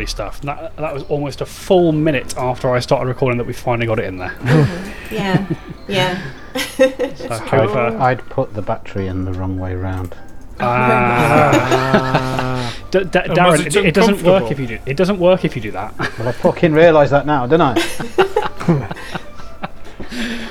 Lovely stuff. That, that was almost a full minute after I started recording that we finally got it in there. Yeah, yeah. So however, I'd put the battery in the wrong way round. Ah. D- D- Darren, it it, it doesn't work if you do. It doesn't work if you do that. Well, I fucking realise that now, don't I?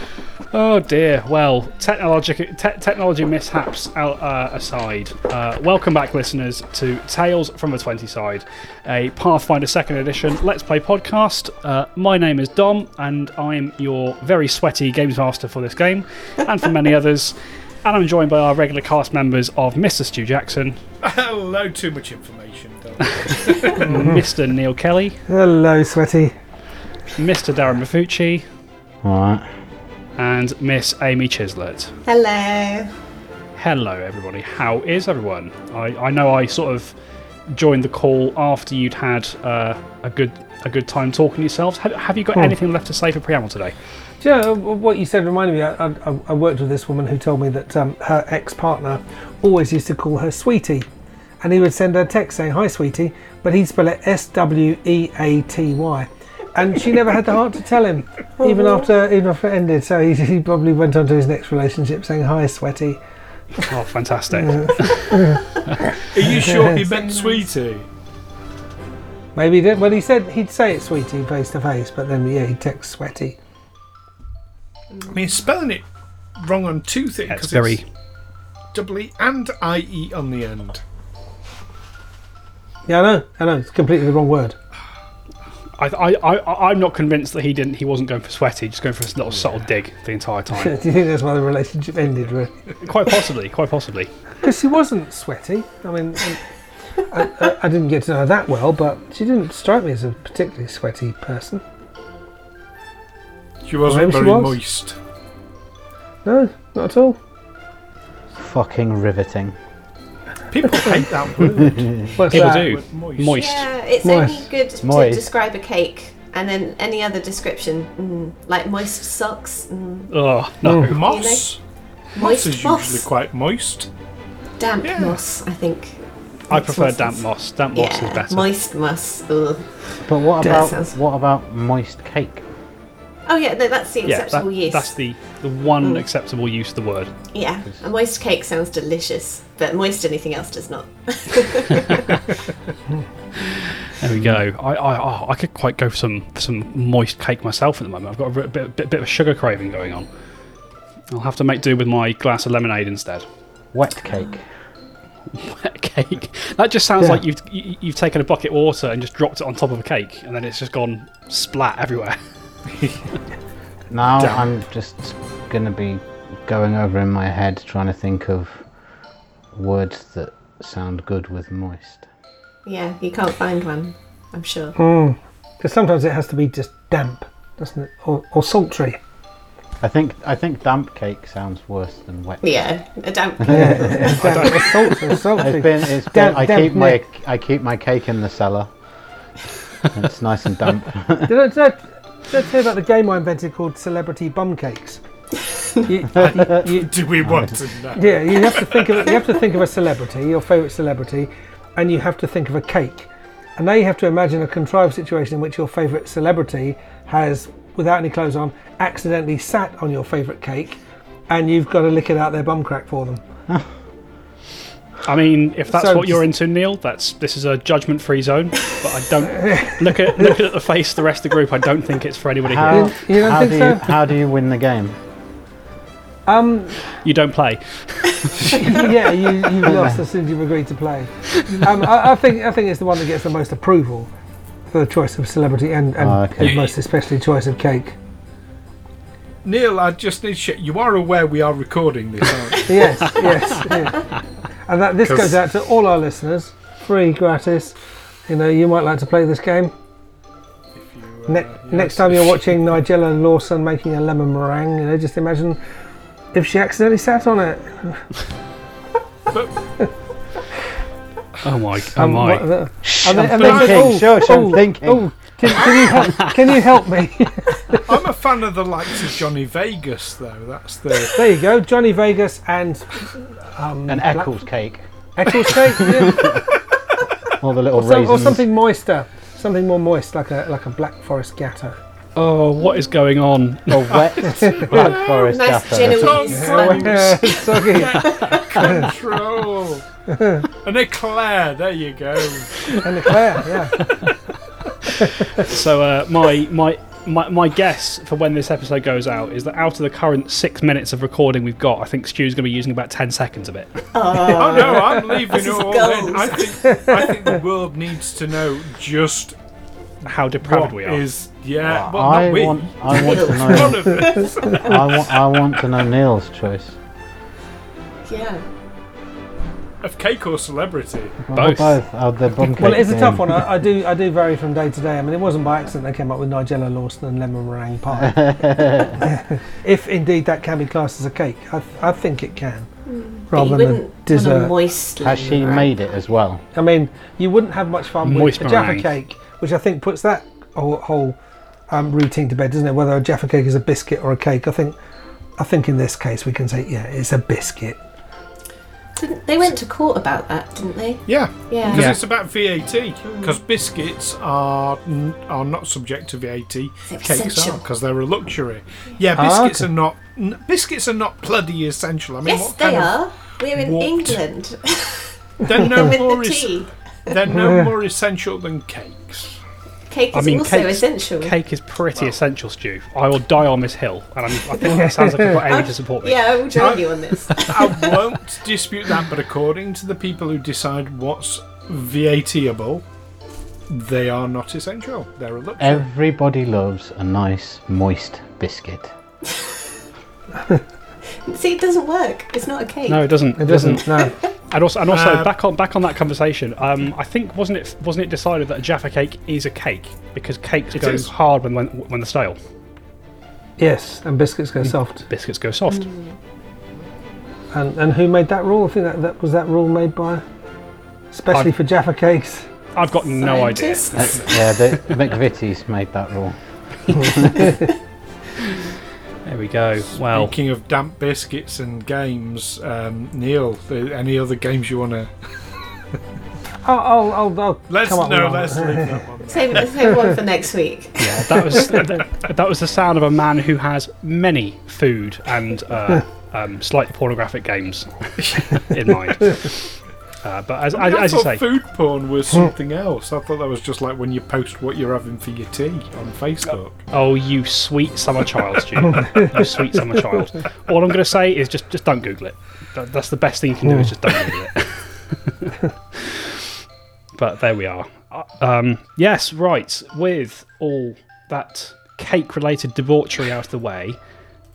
Oh dear. Well, technology te- technology mishaps out, uh, aside, uh, welcome back, listeners, to Tales from the Twenty Side, a Pathfinder Second Edition Let's Play podcast. Uh, my name is Dom, and I'm your very sweaty games master for this game, and for many others. And I'm joined by our regular cast members of Mr. Stu Jackson, Hello, too much information. Don't. Mr. Neil Kelly, Hello, sweaty. Mr. Darren Mafucci, Alright. And Miss Amy Chislett. Hello. Hello, everybody. How is everyone? I, I know I sort of joined the call after you'd had uh, a good a good time talking yourselves. Have, have you got Hmm. anything left to say for preamble today? Yeah, you know, what you said reminded me? I, I, I worked with this woman who told me that um, her ex partner always used to call her sweetie. And he would send her a text saying, Hi, sweetie, but he'd spell it S W E A T Y. And she never had the heart to tell him, even oh. after even after it ended. So he, he probably went on to his next relationship saying, Hi, sweaty. Oh, fantastic! Are you sure he meant sweetie? Maybe he did. Well, he said he'd say it sweetie face to face, but then, yeah, he'd text sweaty. I mean, spelling it wrong on two things It's because very it's double E and I E on the end. Yeah, I know. I know. It's completely the wrong word. I, I, I, I'm not convinced that he didn't. He wasn't going for sweaty, just going for a little subtle dig the entire time. Do you think that's why the relationship ended? Really? quite possibly, quite possibly. Because she wasn't sweaty. I mean, I, I, I didn't get to know her that well, but she didn't strike me as a particularly sweaty person. She wasn't maybe she very was. moist. No, not at all. Fucking riveting. People hate that word. What's People that? do. moist. Moist. Yeah, it's Moist. only good to Moist. describe a cake, and then any other description, mm, like moist socks, mm, Oh no! Moss. Moss moist is moss, usually quite moist. damp Yeah. moss. I think. I prefer more damp sense. moss. Damp moss yeah, is better. moist moss. Ugh. But what about what about moist cake? Oh yeah, no, that's the yeah, that- acceptable use. that's the the one Mm. acceptable use of the word. Yeah, a moist cake sounds delicious, but moist anything else does not. There we go. I, I, oh, I could quite go for some some moist cake myself at the moment. I've got a bit, bit, bit, bit of a sugar craving going on. I'll have to make do with my glass of lemonade instead. Wet cake. Wet cake. That just sounds Yeah. like you've you, you've taken a bucket of water and just dropped it on top of a cake, and then it's just gone splat everywhere. Now Damn. I'm just gonna be going over in my head trying to think of words that sound good with moist. Yeah, you can't find one. I'm sure. Hmm. Because sometimes it has to be just damp, doesn't it? Or, or sultry. I think I think damp cake sounds worse than wet. Yeah, a damp. damp or sultry. sultry. It's been it's been Damp- I damp keep my. I keep my cake in the cellar. it's nice and damp. Did I, did, I, did I tell you about the game I invented called Celebrity Bum Cakes? you, you- you- Do we want to know? yeah, you have to think of you have to think of a celebrity, your favourite celebrity, and you have to think of a cake. And now you have to imagine a contrived situation in which your favourite celebrity has, without any clothes on, accidentally sat on your favourite cake, and you've got to lick it out their bum crack for them. I mean, if that's So what you're into, Neil, that's this is a judgment-free zone. But I don't look at look at the face of the rest of the group. I don't think it's for anybody How, here. You don't how think do so? you how do you win the game? Um, You don't play. yeah, you you lost as soon as you've agreed to play. Um, I, I think I think it's the one that gets the most approval for the choice of celebrity and, and, Oh, okay. and most especially choice of cake. Neil, I just need to check. You are aware we are recording this, aren't you? Yes, yes. yeah. And that this 'Cause- goes out to all our listeners, free, gratis. You know, you might like to play this game. If you, Ne- uh, yes, next time you're watching Nigella Lawson making a lemon meringue, you know, just imagine if she accidentally sat on it. Oh my! Oh Um, my! what the- I'm and then- and then- thinking, oh, shush, I'm oh, thinking. oh, can, can you help? Can you help me? I'm a fan of the likes of Johnny Vegas, though. That's the. there you go, Johnny Vegas and um, An Black- Eccles cake. Eccles cake, yeah. All the little or, some- raisins. or something moister. Something more moist, like a like a black forest gateau. Oh, what is going on? A wet black forest Nice gateau. genuine Yeah. sponge. Soggy. Control. An eclair. There you go. and Eclair, yeah. So uh, my my. My, my guess for when this episode goes out is that out of the current six minutes of recording we've got, I think Stu's going to be using about 10 seconds of it. Oh no, I'm leaving This it is all gold. in. I think I think the world needs to know just How depraved what we are. is. Yeah, well, I want, I want to One know. of us. I want, I want to know Neil's choice. Yeah. Of cake or celebrity. Well, Both. both. Oh, the bum Well, it's a tough one. I, I do I do vary from day to day. I mean, it wasn't by accident they came up with Nigella Lawson and lemon meringue pie. if indeed that can be classed as a cake, I, th- I think it can, But rather you than a a dessert. moist Has she lemon made it as well? I mean, you wouldn't have much fun Moist with a Jaffa cake, which I think puts that whole, whole um, routine to bed, doesn't it? Whether a Jaffa cake is a biscuit or a cake, I think. I think in this case we can say, yeah, it's a biscuit. Didn't, they went to court about that, didn't they? Yeah, Yeah. because Yeah. it's about VAT. Because biscuits are n- are not subject to VAT. They're Cakes essential. are because they're a luxury. Yeah, Ah, biscuits okay. are not. N- biscuits are not bloody essential. I mean, Yes, what they are. We're in warped- England They're no more. the Es- they're no more essential than cakes. Cake I is mean, also essential. Cake is pretty essential, Stu. I will die on this hill, and I'm, I think it sounds like I've got Amy to support me. Yeah, I will join you on this. I won't dispute that, but according to the people who decide what's VATable, they are not essential. They're a luxury. Everybody loves a nice moist biscuit. See, it doesn't work. It's not a cake. No, it doesn't. It doesn't. No. And also, and also Uh, back on back on that conversation. Um, I think wasn't it wasn't it decided that a Jaffa cake is a cake because cakes go is. hard when when when they're stale. yes, and biscuits go soft. Biscuits go soft. And and who made that rule? I think that, that was that rule made by, especially I- for Jaffa cakes. I've got no idea. Scientists. Uh, yeah, the McVitie's made that rule. There we go. Well, Speaking of damp biscuits and games, um, Neil, any other games you want to? I'll I'll, I'll, I'll Let's come up no, with one. let's leave that one. Save, save one for next week. yeah, that was that, that was the sound of a man who has many food and uh, um, slightly pornographic games in mind. Uh, but as, I, as, I as you say, food porn was something else. I thought that was just like when you post what you're having for your tea on Facebook. oh, you sweet summer child, Stu. you sweet summer child. All I'm going to say is just just don't Google it. That, that's the best thing you can do is just don't Google it. but there we are. Uh, Um, yes, right. With all that cake-related debauchery out of the way,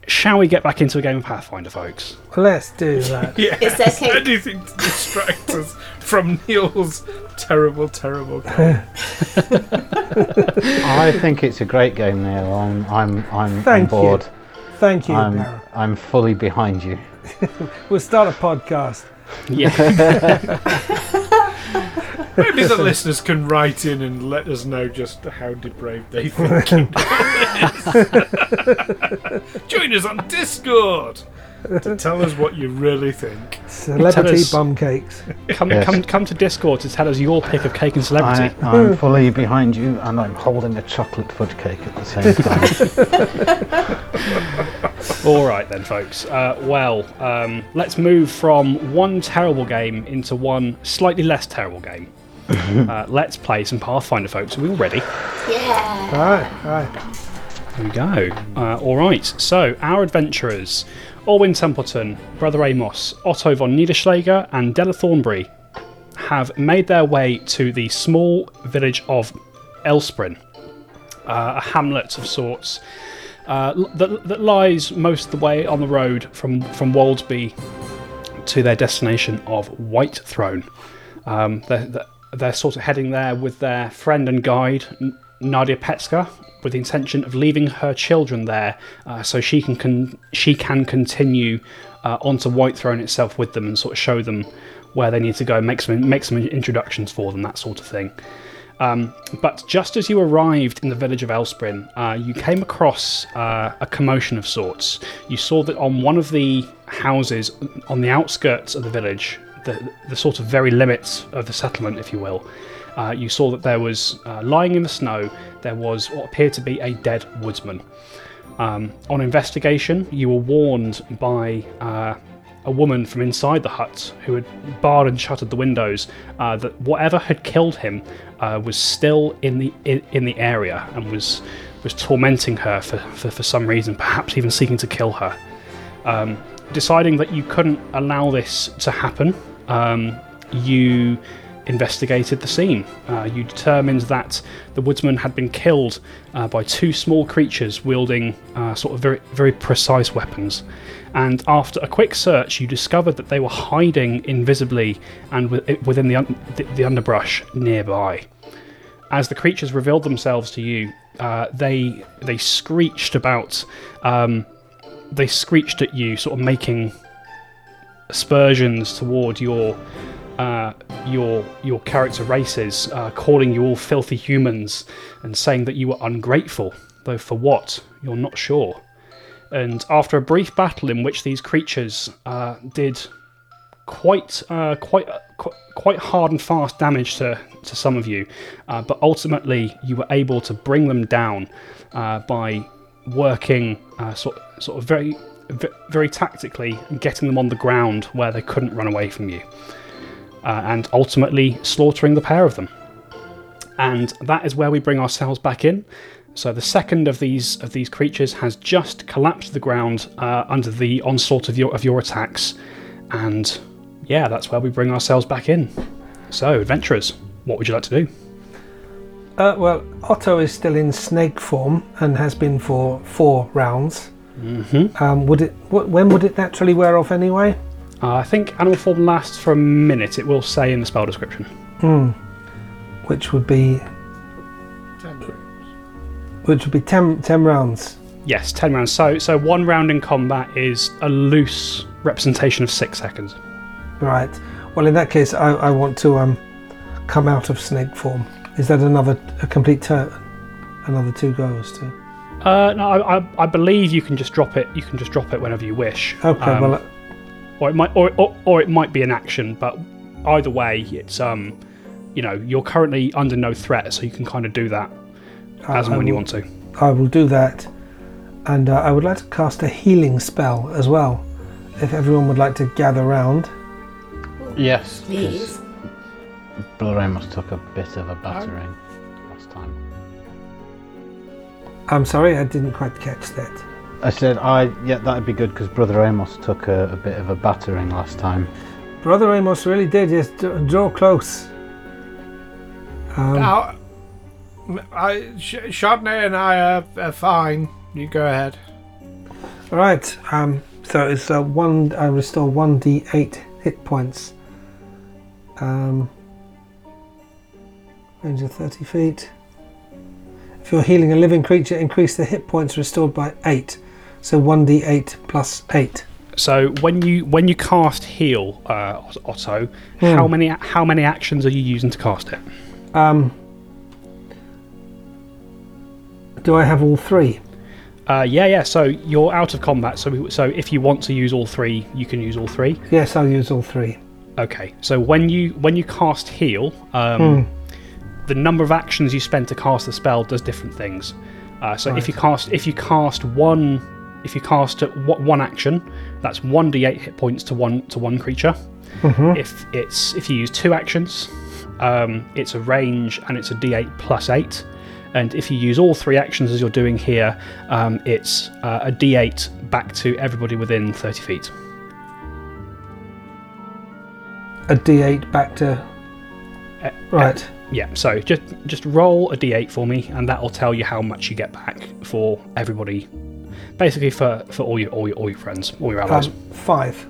shall we get back into a game of Pathfinder, folks? Let's do that. Yeah, Is there cake? anything to distract us from Neil's terrible, terrible game. I think it's a great game, Neil. I'm, I'm, I'm Thank on you. Thank you, I'm, Darren. I'm fully behind you. We'll start a podcast. Yeah. Maybe the listeners can write in and let us know just how depraved they think. it is. Join us on Discord to tell us what you really think. Celebrity us- bum cakes. Come, Yes. come, come to Discord to tell us your pick of cake and celebrity. I, I'm fully behind you, and I'm holding a chocolate fudge cake at the same time. All right, then, folks. Uh, well, um, let's move from one terrible game into one slightly less terrible game. uh, let's play some Pathfinder, folks. Are we all ready? Yeah. All right, all right. Here we go. Uh, all right. So, our adventurers, Orwin Templeton, Brother Amos, Otto von Niederschlager, and Della Thornbury, have made their way to the small village of Elsprin, uh, a hamlet of sorts uh, that, that lies most of the way on the road from, from Waldsby to their destination of Whitethrone. Um, they're, they're- they're sort of heading there with their friend and guide, Nadya Petska, with the intention of leaving her children there uh, so she can she can continue uh, onto Whitethrone itself with them and sort of show them where they need to go, make some make some introductions for them, that sort of thing. Um, but just as you arrived in the village of Elsprin, uh, you came across uh, a commotion of sorts. You saw that on one of the houses on the outskirts of the village, the, the sort of very limits of the settlement, if you will, uh, you saw that there was uh, lying in the snow. There was what appeared to be a dead woodsman. Um, on investigation, you were warned by uh, a woman from inside the hut who had barred and shuttered the windows uh, that whatever had killed him uh, was still in the in, in the area and was was tormenting her for, for, for some reason, perhaps even seeking to kill her. Um, deciding that you couldn't allow this to happen, um, you investigated the scene. Uh, you determined that the woodsman had been killed uh, by two small creatures wielding uh, sort of very, very precise weapons. And after a quick search, you discovered that they were hiding invisibly and within the, un- the, the underbrush nearby. As the creatures revealed themselves to you, uh, they they screeched about. Um, they screeched at you, sort of making aspersions toward your uh, your your character races, uh, calling you all filthy humans, and saying that you were ungrateful. Though for what, you're not sure. And after a brief battle in which these creatures uh, did quite uh, quite qu- quite hard and fast damage to, to some of you, uh, but ultimately you were able to bring them down uh, by working sort sort of very ve- very tactically getting them on the ground where they couldn't run away from you, uh, and ultimately slaughtering the pair of them. And that is where we bring ourselves back in. So the second of these of these creatures has just collapsed the ground uh, under the onslaught of your of your attacks, and yeah, that's where we bring ourselves back in. So, adventurers, what would you like to do? Uh, well, Otto is still in snake form and has been for four rounds. Mm-hmm. Um, would it? What, when would it naturally wear off anyway? Uh, I think animal form lasts for a minute. It will say in the spell description. Hmm. Which would be which would be 10, 10 rounds. Yes, ten rounds. So, so one round in combat is a loose representation of six seconds. Right. Well, in that case, I, I want to um, come out of snake form. Is that another a complete turn? Another two goes to. Uh, no, I, I, I believe you can just drop it. You can just drop it whenever you wish. Okay. Um, well, uh, or it might, or, or, or it might be an action. But either way, it's um, you know, you're currently under no threat, so you can kind of do that I- as and I when you want to. I will do that, and uh, I would like to cast a healing spell as well. If everyone would like to gather round. Yes, Please. Brother Amos took a bit of a battering I'm sorry, I didn't quite catch that. I said, I yeah, that'd be good because Brother Amos took a, a bit of a battering last time. Brother Amos really did. Yes, draw close. Um, Now, I, Sh- Chardonnay and I are, are fine. You go ahead. All right. Um, so it's uh, one. I restore one d8 hit points. Um, range of 30 feet. If you're healing a living creature, increase the hit points restored by eight. So one d8 plus eight. So when you when you cast heal, uh, Otto, Hmm. how many how many actions are you using to cast it? Um, do I have all three? Uh, yeah, yeah. So you're out of combat. So so if you want to use all three, you can use all three. Yes, I'll use all three. Okay. So when you when you cast heal, um, the number of actions you spend to cast the spell does different things. Uh, so if you cast if you cast one if you cast one action, that's one d8 hit points to one to one creature. If it's if you use two actions, um, it's a range and it's a d8 plus eight. And if you use all three actions as you're doing here, um, it's uh, a d8 back to everybody within 30 feet. A d8 back to. Uh, Right. Yeah, so just just roll a d8 for me, and that will tell you how much you get back for everybody. Basically, for, for all your all your all your friends, all your allies. Um, five.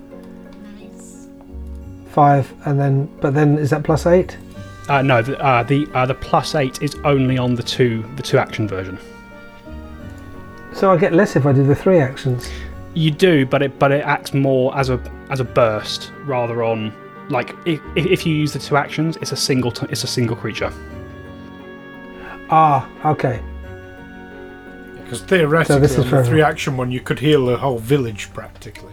Five, and then. But then, is that plus eight? uh, no, the uh, the uh, the plus eight is only on the two the two action version. So I get less if I do the three actions. You do, but it but it acts more as a as a burst rather on like if, if you use the two actions, it's a single t- it's a single creature. Ah, okay. Because theoretically, So this is on for the everyone. three action one, you could heal the whole village practically.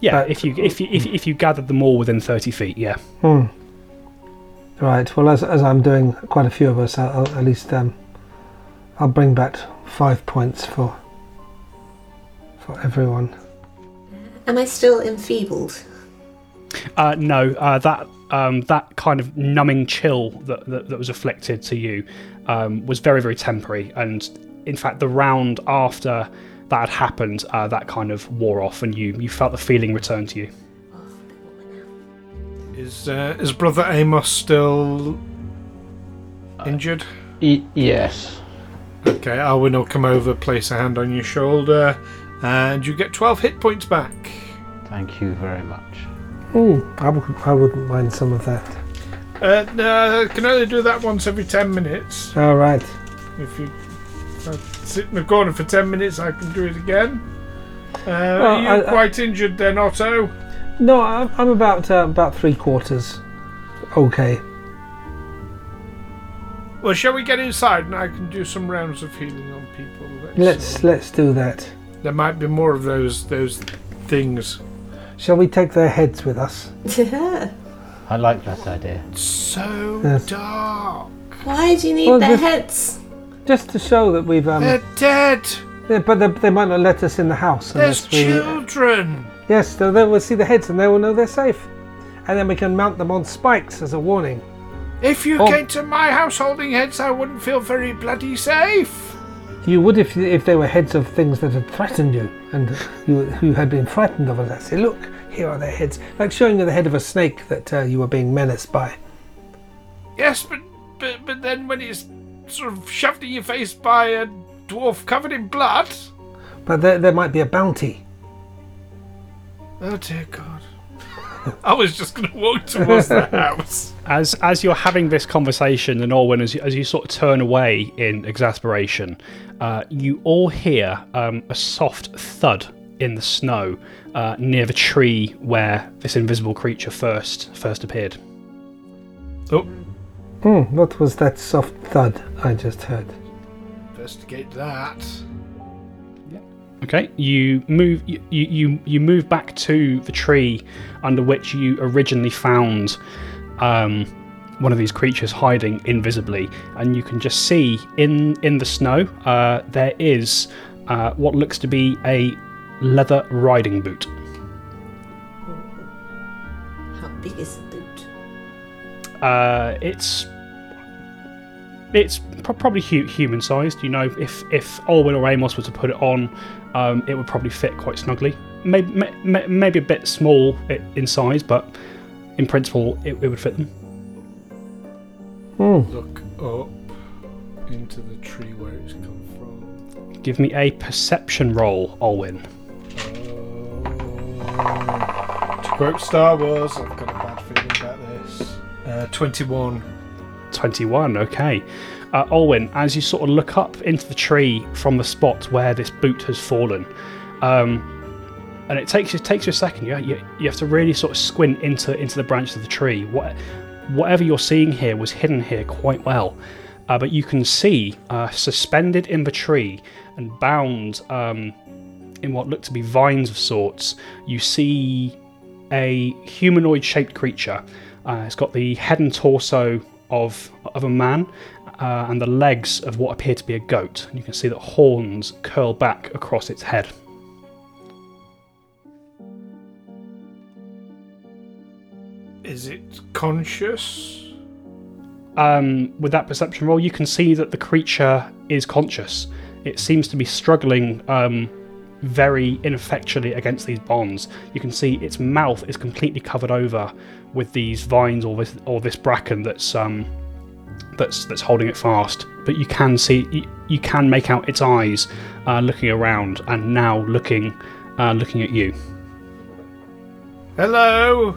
Yeah, But- if you if you if, if you gathered them all within thirty feet, yeah. Hmm. Right. Well, as, as I'm doing quite a few of us, I'll, I'll at least um, I'll bring back five points for for everyone. Am I still enfeebled? Uh, no, uh, that um, that kind of numbing chill that, that, that was afflicted to you um, was very, very temporary. And in fact, the round after that had happened, uh, that kind of wore off, and you, you felt the feeling return to you. Is uh, is brother Amos still injured? Y- yes. Okay, Alwyn will come over, place a hand on your shoulder, and you get 12 hit points back. Thank you very much. Ooh, I, would, I wouldn't mind some of that. Uh, no, I can only do that once every 10 minutes. All right. If you uh, sit in the corner for 10 minutes, I can do it again. Uh, are you I- I- quite injured then, Otto? No, I'm, I'm about uh, about three quarters. Okay. Well, shall we get inside and I can do some rounds of healing on people? Let's let's do that. There might be more of those those things. Shall we take their heads with us? Yeah. I like that idea. It's so Yes. dark. Why do you need Well, their just- heads? Just to show that we've um. They're dead. yeah, but they, they might not let us in the house There's unless we. children. Yes, so they will see the heads and they will know they're safe, and then we can mount them on spikes as a warning. If you Oh. came to my house holding heads, I wouldn't feel very bloody safe. You would if if they were heads of things that had threatened you and you who had been frightened of it. I say, look, here are their heads, like showing you the head of a snake that uh, you were being menaced by. Yes, but, but but then when it's sort of shoved in your face by a dwarf covered in blood. But there, there might be a bounty. Oh dear God. I was just going to walk towards the house. As as you're having this conversation, and Orwin, as you, as you sort of turn away in exasperation, uh, you all hear um, a soft thud in the snow uh, near the tree where this invisible creature first first appeared. Oh, Hmm, what was that soft thud I just heard? investigate that. Okay, you move you, you you move back to the tree under which you originally found um, one of these creatures hiding invisibly, and you can just see in in the snow uh, there is uh, what looks to be a leather riding boot. How big is the boot? Uh, it's it's pro- probably hu- human sized. You know, if if Olwyn or Amos were to put it on, um, it would probably fit quite snugly. Maybe may, maybe a bit small in size, but in principle, it, it would fit them. Hmm. Look up into the tree where it's come from. Give me a perception roll, Olwyn. Uh, to quote Star Wars, I've got a bad feeling about this. Uh, 21. 21, okay. Uh, Olwyn, as you sort of look up into the tree from the spot where this boot has fallen, um, and it takes you takes you a second. You, you, you have to really sort of squint into into the branches of the tree. What, whatever you're seeing here was hidden here quite well, uh, but you can see uh, suspended in the tree and bound um, in what look to be vines of sorts. You see a humanoid-shaped creature. Uh, it's got the head and torso of of a man, uh, and the legs of what appear to be a goat. And you can see that horns curl back across its head. Is it conscious? Um, with that perception roll, you can see that the creature is conscious. It seems to be struggling um, very ineffectually against these bonds. You can see its mouth is completely covered over with these vines or this or this bracken that's um, that's that's holding it fast. But you can see you, you can make out its eyes uh, looking around and now looking uh, looking at you. Hello?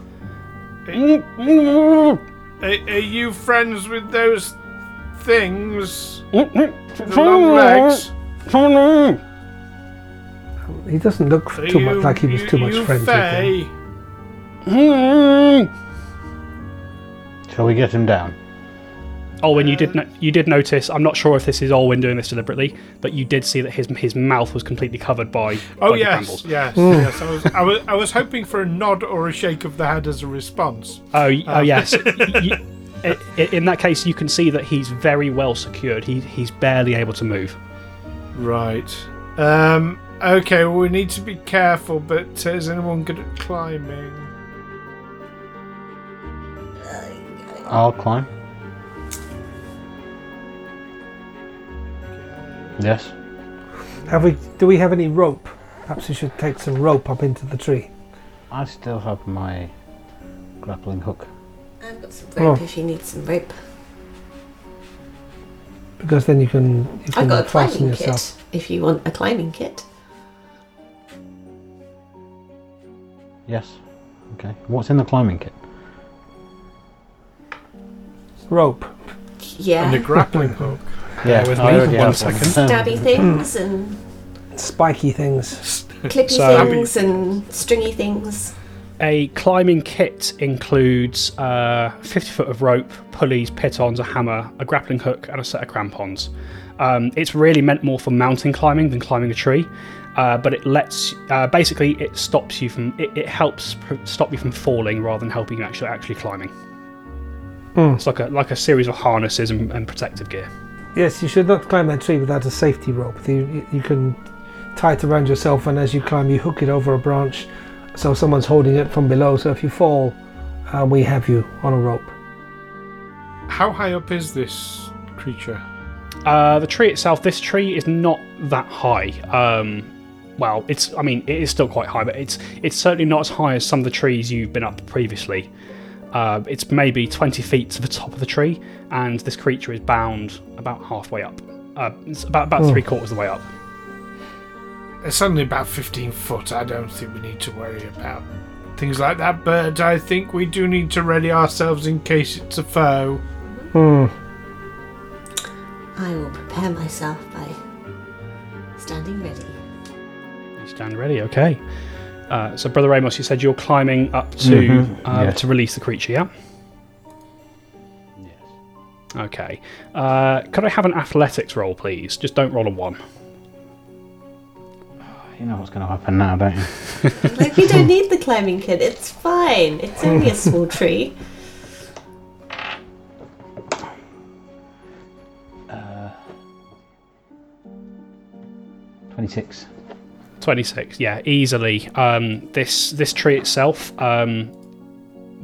Mm, mm, mm, are, are you friends with those things? The long legs? He doesn't look Are too you- much like he was too much you friends with them. Fae? Shall we get him down? Olwyn, you did no- you did notice. I'm not sure if this is Olwyn doing this deliberately, but you did see that his his mouth was completely covered by. Oh by yes, brambles. yes, yes. I was, I was, I was hoping for a nod or a shake of the head as a response. Oh, y- oh Um, yes. Y- y- i- i- in that case, you can see that he's very well secured. He, he's barely able to move. Right. Um. Okay. Well, we need to be careful. But uh, is anyone good at climbing? I'll climb. Yes. Have we? Do we have any rope? Perhaps we should take some rope up into the tree. I still have my grappling hook. I've got some oh. rope Oh. if you need some rope. Because then you can you I've got a fasten climbing yourself. kit if you want a climbing kit. Yes. Okay. What's in the climbing kit? Rope. Yeah. And a grappling hook. Yeah, with I me. already One have second. Stabby things and Spiky things. clippy So- things and stringy things. A climbing kit includes uh, 50 foot of rope, pulleys, pitons, a hammer, a grappling hook, and a set of crampons. Um, it's really meant more for mountain climbing than climbing a tree, uh, but it lets uh, basically it stops you from it, it helps pr- stop you from falling rather than helping you actually actually climbing. It's like a like a series of harnesses and, and protective gear. Yes, you should not climb that tree without a safety rope. You, you- you can tie it around yourself, and as you climb, you hook it over a branch, so someone's holding it from below. So if you fall, uh, we have you on a rope. How high up is this creature? Uh, the tree itself, this tree is not that high. Um, well, it's I mean it is still quite high, but it's it's certainly not as high as some of the trees you've been up previously. Uh, it's maybe 20 feet to the top of the tree, and this creature is bound about halfway up. Uh, it's about about three quarters of the way up. It's only about 15 foot. I don't think we need to worry about things like that. But I think we do need to ready ourselves in case it's a foe. Hmm. I will prepare myself by standing ready. You stand ready, okay? Uh, so, Brother Amos, you said you're climbing up to Mhm, uh, yes. to release the creature, yeah? Yes. Okay. Uh, could I have an athletics roll, please? Just don't roll a one. You know what's going to happen now, don't you? Like we don't need the climbing kit. It's fine. It's only a small tree. Uh, 26. 26 yeah easily. Um, this this tree itself um,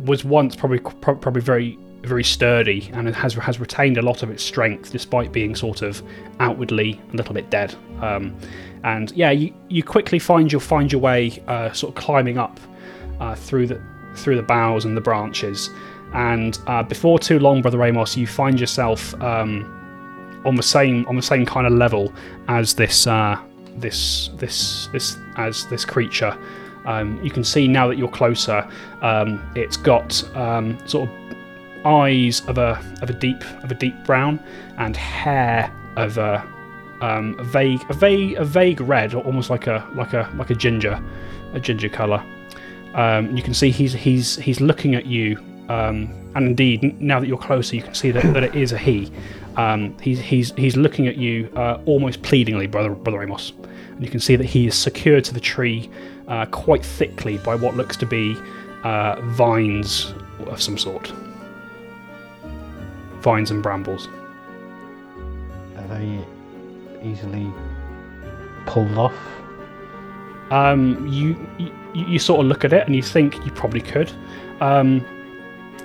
was once probably probably very very sturdy and it has has retained a lot of its strength despite being sort of outwardly a little bit dead. Um, and yeah you, you quickly find you'll find your way uh, sort of climbing up uh, through the through the boughs and the branches. And uh, before too long brother Amos you find yourself um, on the same on the same kind of level as this uh, this this this as this creature. Um, you can see now that you're closer. Um, it's got um, sort of eyes of a of a deep of a deep brown and hair of a, um, a vague a vague a vague red, almost like a like a like a ginger a ginger color. Um, you can see he's he's he's looking at you, um, and indeed now that you're closer, you can see that, that it is a he. Um, he's he's he's looking at you uh, almost pleadingly, brother brother Amos, and you can see that he is secured to the tree uh, quite thickly by what looks to be uh, vines of some sort, vines and brambles. Are they easily pulled off? Um, you, you you sort of look at it and you think you probably could. Um,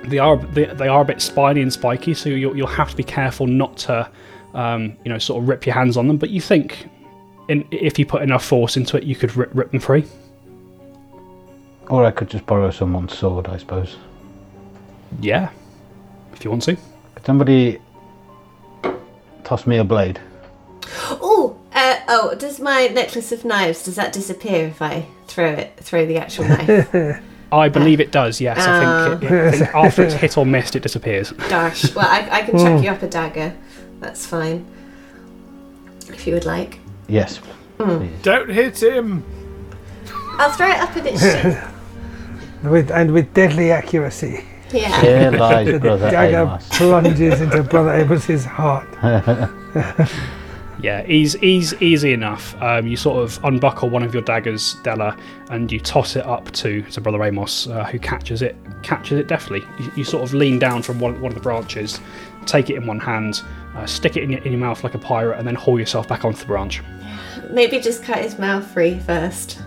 they are they, they are a bit spiny and spiky, so you'll, you'll have to be careful not to, um, you know, sort of rip your hands on them. But you think, in, if you put enough force into it, you could rip, rip them free. Or I could just borrow someone's sword, I suppose. Yeah, if you want to. Could somebody toss me a blade? Oh, uh, oh! Does my necklace of knives does that disappear if I throw it? Throw the actual knife? I believe it does. Yes, I think, it, it, I think oh. after it's hit or missed, it disappears. Gosh. Well, I, I can chuck you up a dagger. That's fine. If you would like, Yes. please. Don't hit him! I'll throw it up at its chin. With, and with deadly accuracy, Yeah. Here lies brother dagger Amos. plunges into Brother Amos's heart. Yeah, easy, easy, easy enough. Um, you sort of unbuckle one of your daggers, Della, and you toss it up to, to Brother Amos, uh, who catches it catches it deftly. You, you sort of lean down from one, one of the branches, take it in one hand, uh, stick it in your, in your mouth like a pirate, and then haul yourself back onto the branch. Maybe just cut his mouth free first.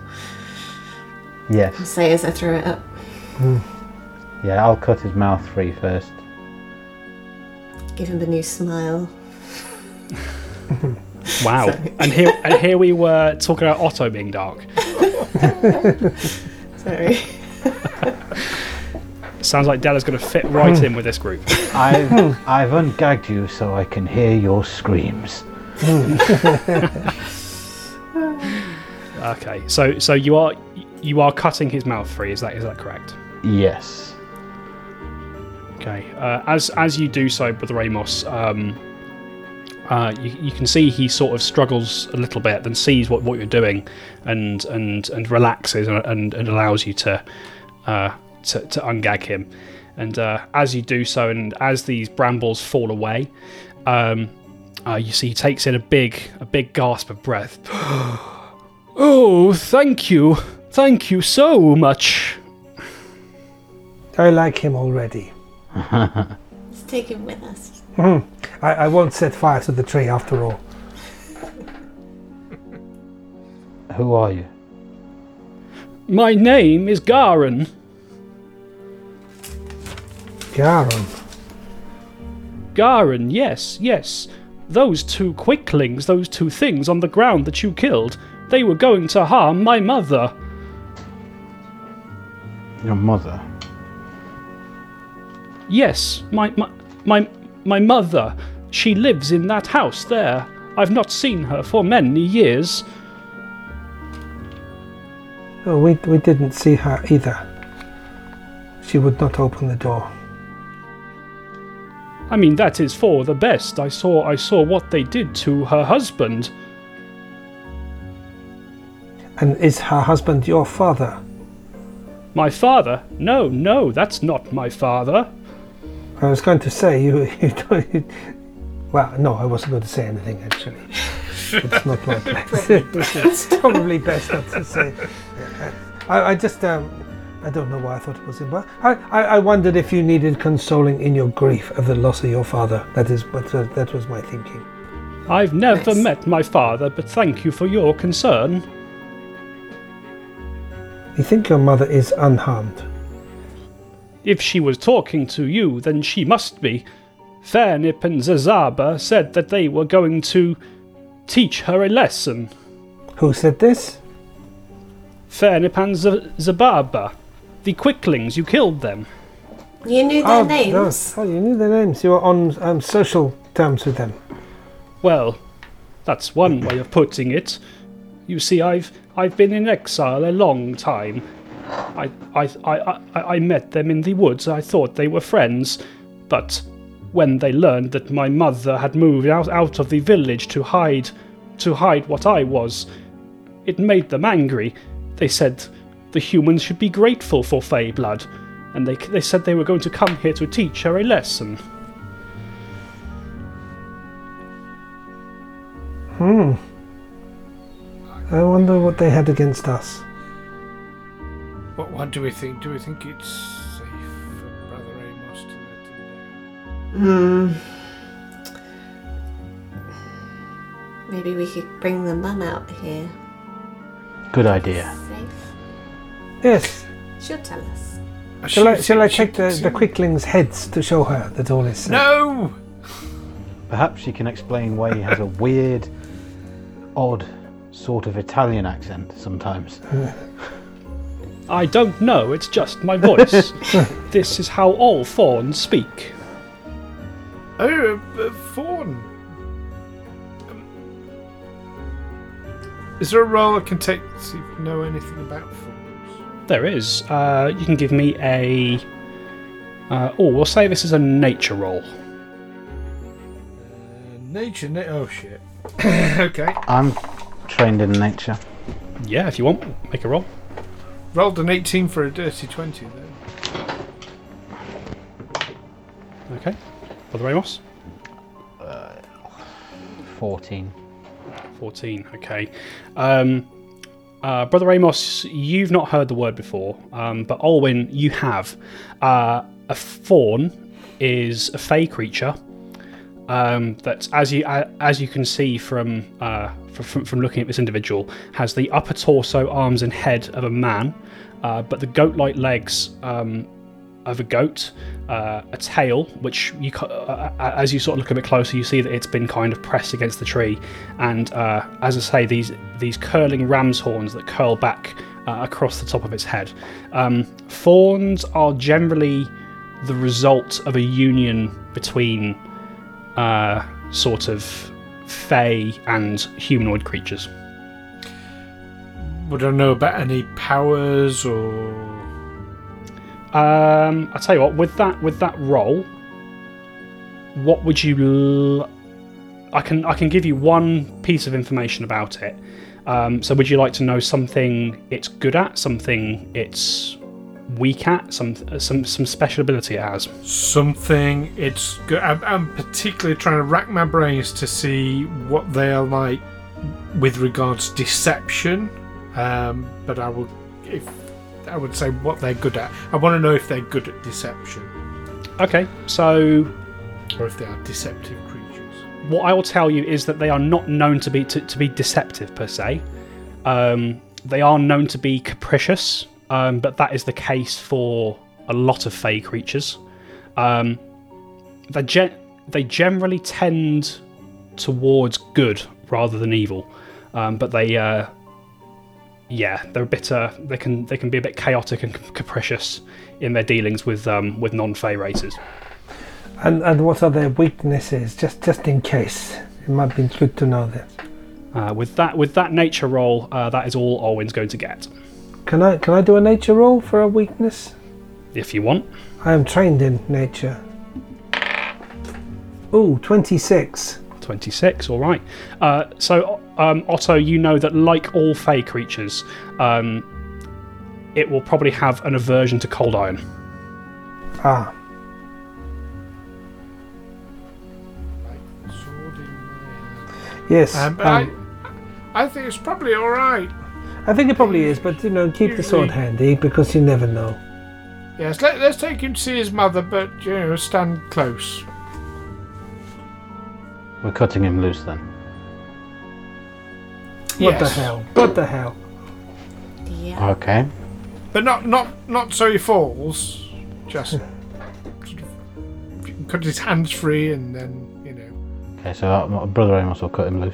Yeah. I'll say as I throw it up. Yeah, I'll cut his mouth free first. Give him a new smile. Wow! and here and here we were talking about Otto being dark. Sorry. Sounds like Della's going to fit right in with this group. I've, I've ungagged you so I can hear your screams. Okay, so so you are you are cutting his mouth free. Is that is that correct? Yes. Okay. Uh, as as you do so, Brother Amos, um, uh, you, you can see he sort of struggles a little bit, then sees what, what you're doing, and and and relaxes and and, and allows you to, uh, to to ungag him. And uh, as you do so, and as these brambles fall away, um, uh, you see he takes in a big a big gasp of breath. oh, thank you, thank you so much. I like him already. Let's take him with us. I, I won't set fire to the tree after all. Who are you? My name is Garin. Garon. Garin, yes, yes. Those two quicklings, those two things on the ground that you killed, they were going to harm my mother. Your mother. Yes, my my my my mother. She lives in that house there. I've not seen her for many years. Oh, we, we didn't see her either. She would not open the door. I mean that is for the best. I saw I saw what they did to her husband. And is her husband your father? My father? No, no, that's not my father. I was going to say you. you, don't- well, no, I wasn't going to say anything actually. it's not my place. it's probably best not to say. I, I just um, I don't know why I thought it was him, but I, I, I wondered if you needed consoling in your grief of the loss of your father. That is what uh, that was my thinking. I've never Nice. met my father, but thank you for your concern. You think your mother is unharmed? If she was talking to you, then she must be. Fairnip and Zazaba said that they were going to teach her a lesson. Who said this? Fairnip and Z- Zababa, the quicklings, you killed them. You knew their oh, names. those- Oh, you knew their names. You were on um, social terms with them. Well, that's one way of putting it. You see, I've I've been in exile a long time. I I, I, I, I met them in the woods. I thought they were friends, but when they learned that my mother had moved out, out of the village to hide to hide what I was, it made them angry. They said the humans should be grateful for Fey blood, and they they said they were going to come here to teach her a lesson. Hmm. I wonder what they had against us. What, what do we think? Do we think it's him Hmm. Maybe we could bring the mum out here. Good idea. Safe. Yes. She'll tell us. Shall I, She- shall I she take the, the quicklings' heads to show her that all is safe? No! Perhaps she can explain why he has a weird, odd, sort of Italian accent sometimes. I don't know, it's just my voice. this is how all fauns speak. Oh, uh, faun. Um, Is there a role I can take to see if you know anything about fauns? There is. Uh, you can give me a. Uh, oh, we'll say this is a nature roll. Uh, nature, na- oh shit. okay. I'm trained in nature. Yeah, if you want, make a roll. Rolled an 18 for a dirty 20 then. Okay. Brother Amos? 14. 14. Okay. Um, uh, Brother Amos, you've not heard the word before, um, but Olwyn, you have. Uh, a faun is a fey creature um, that, as you uh, as you can see from, uh, from from looking at this individual, has the upper torso, arms, and head of a man, uh, but the goat-like legs um, of a goat, uh, a tail, which you, uh, uh, as you sort of look a bit closer, you see that it's been kind of pressed against the tree, and uh, as I say, these these curling ram's horns that curl back uh, across the top of its head. Um, fauns are generally the result of a union between uh, sort of fey and humanoid creatures. Would I know about any powers or? Um, I'll tell you what. With that, with that roll, what would you? L- I can I can give you one piece of information about it. Um, so, would you like to know something it's good at, something it's weak at, some some some special ability it has? something it's good I'm, I'm particularly trying to rack my brains to see what they are like with regards deception um, but i will if i would say what they're good at i want to know if they're good at deception Okay, so or if they are deceptive creatures what I will tell you is that they are not known to be to, to be deceptive per se. Um, they are known to be capricious, um, but that is the case for a lot of fey creatures. Um, they gen- they generally tend towards good rather than evil, um, but they uh, yeah they're a bit uh, they can they can be a bit chaotic and capricious in their dealings with um, with non-fey races. And and what are their weaknesses? Just just in case, it might be good to know that. Uh, with that with that nature roll, uh, that is all Alwyn's going to get. Can I can I do a nature roll for a weakness? If you want. I am trained in nature. Ooh, 26. 26, all right. Uh, so, um, Otto, you know that like all Fey creatures, um, it will probably have an aversion to cold iron. Ah, Sword in my hand. yes. um, Um, I, I think it's probably all right I think it probably is, but you know, keep the sword handy because you never know. yes let, let's take him to see his mother but you know stand close We're cutting him loose then. What the Yes. hell? What the hell? Yeah. Okay. but not not not so he falls. Just sort of cut his hands free, and then you know. Okay, so uh, my brother Amos will cut him loose.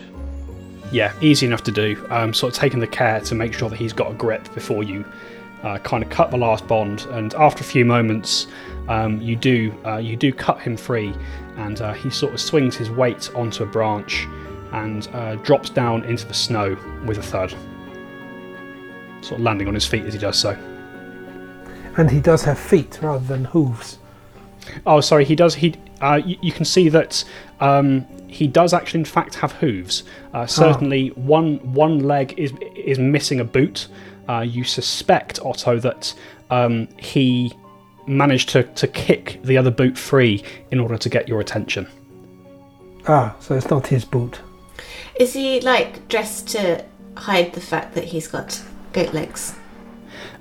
Yeah, easy enough to do. Um, sort of taking the care to make sure that he's got a grip before you uh, kind of cut the last bond. And after a few moments, um, you do uh, you do cut him free, and uh, he sort of swings his weight onto a branch and uh, drops down into the snow with a thud, sort of landing on his feet as he does so. And he does have feet rather than hooves. Oh, sorry. He does. He. Uh, you, you can see that um, he does actually, in fact, have hooves. Uh, certainly, one one leg is is missing a boot. Uh, you suspect Otto that um, he managed to, to kick the other boot free in order to get your attention. Ah, so it's not his boot. Is he like dressed to hide the fact that he's got goat legs?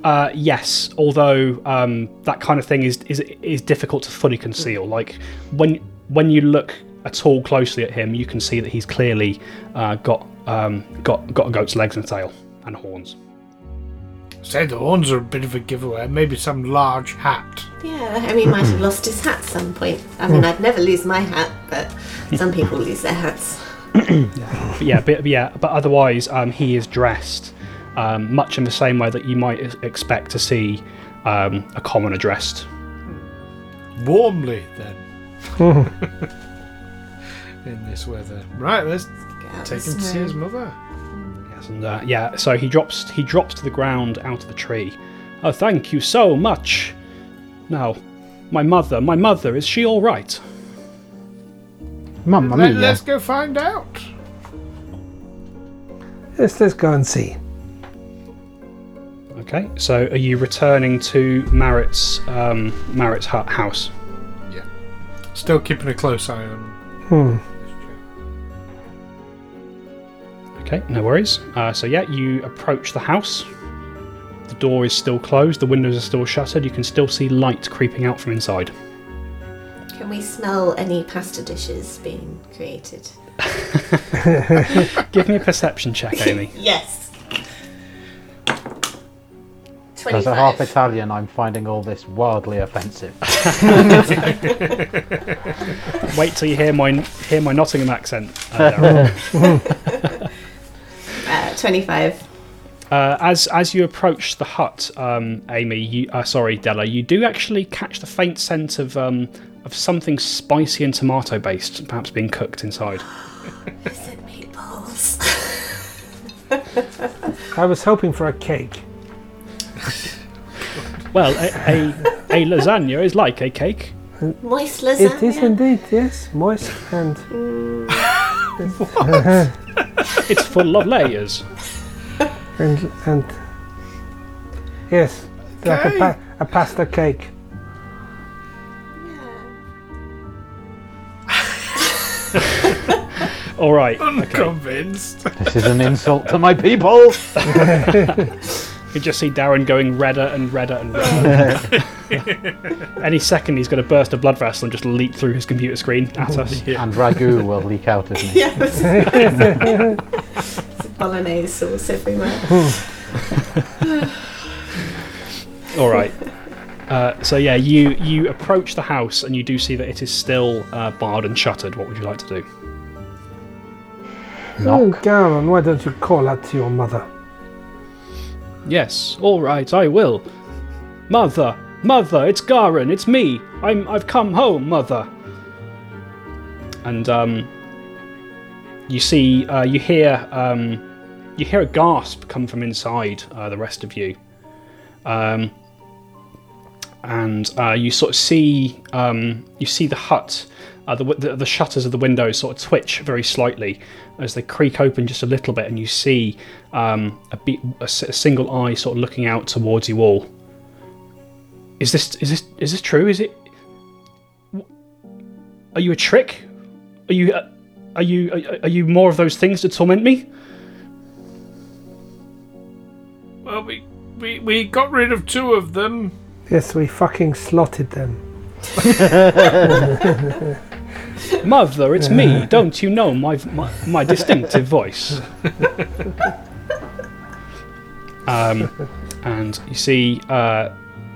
Uh, yes, although um, that kind of thing is, is is difficult to fully conceal. Like when when you look at all closely at him, you can see that he's clearly uh, got um, got got a goat's legs and a tail and horns. Say the horns are a bit of a giveaway. Maybe some large hat. Yeah, I mean, might have lost his hat at some point. I mean, I'd never lose my hat, but some people lose their hats. But yeah, but, yeah, but otherwise, um, he is dressed um, much in the same way that you might expect to see um, a commoner dressed. Warmly, then. In this weather. Right, let's take him to see his mother. Yes, and uh, yeah, so he drops he drops to the ground out of the tree. Oh, thank you so much. Now, my mother, my mother, is she all right? Mamma Let, mia. let's go find out. Let's let's go and see. Okay, so are you returning to Marit's um, Marit's hut house? Yeah. Still keeping a close eye on Hmm. Okay, no worries. Uh, so yeah, you approach the house. The door is still closed. The windows are still shuttered. You can still see light creeping out from inside. Can we smell any pasta dishes being created? Give me a perception check, Amy. Yes. As a half Italian, I'm finding all this wildly offensive. Wait till you hear my hear my Nottingham accent. Uh, Uh, 25. Uh, as as you approach the hut, um, Amy, you uh, sorry, Della, you do actually catch the faint scent of um, of something spicy and tomato based, perhaps being cooked inside. Is it meatballs? I was hoping for a cake. Well, a, a, a lasagna is like a cake. Moist lasagna? It is indeed, yes, moist and It's full of layers. and, and yes, like a, pa- a pasta cake. All right. Okay. Unconvinced. This is an insult to my people. You just see Darren going redder and redder and redder. Any second, he's going to burst a blood vessel and just leap through his computer screen at us. And ragu will leak out of me. Yes. Bolognese sauce everywhere. All right. Uh, so yeah, you you approach the house and you do see that it is still uh, barred and shuttered. What would you like to do? Oh, Knock. Garen, why don't you call out to your mother? Yes. All right, I will. Mother, mother, it's Garin. It's me. I'm. I've come home, mother. And um, you see, uh, you hear, um, you hear a gasp come from inside. Uh, the rest of you. Um, and uh, you sort of see um, you see the hut, uh, the, the the shutters of the windows sort of twitch very slightly as they creak open just a little bit, and you see um, a, be- a single eye sort of looking out towards you all. Is this is this is this true? Is it? Are you a trick? Are you uh, are you are, are you more of those things to torment me? Well, we, we we got rid of two of them. Yes, we fucking slotted them. Mother, it's me. Don't you know my my, my distinctive voice? um, and you see uh,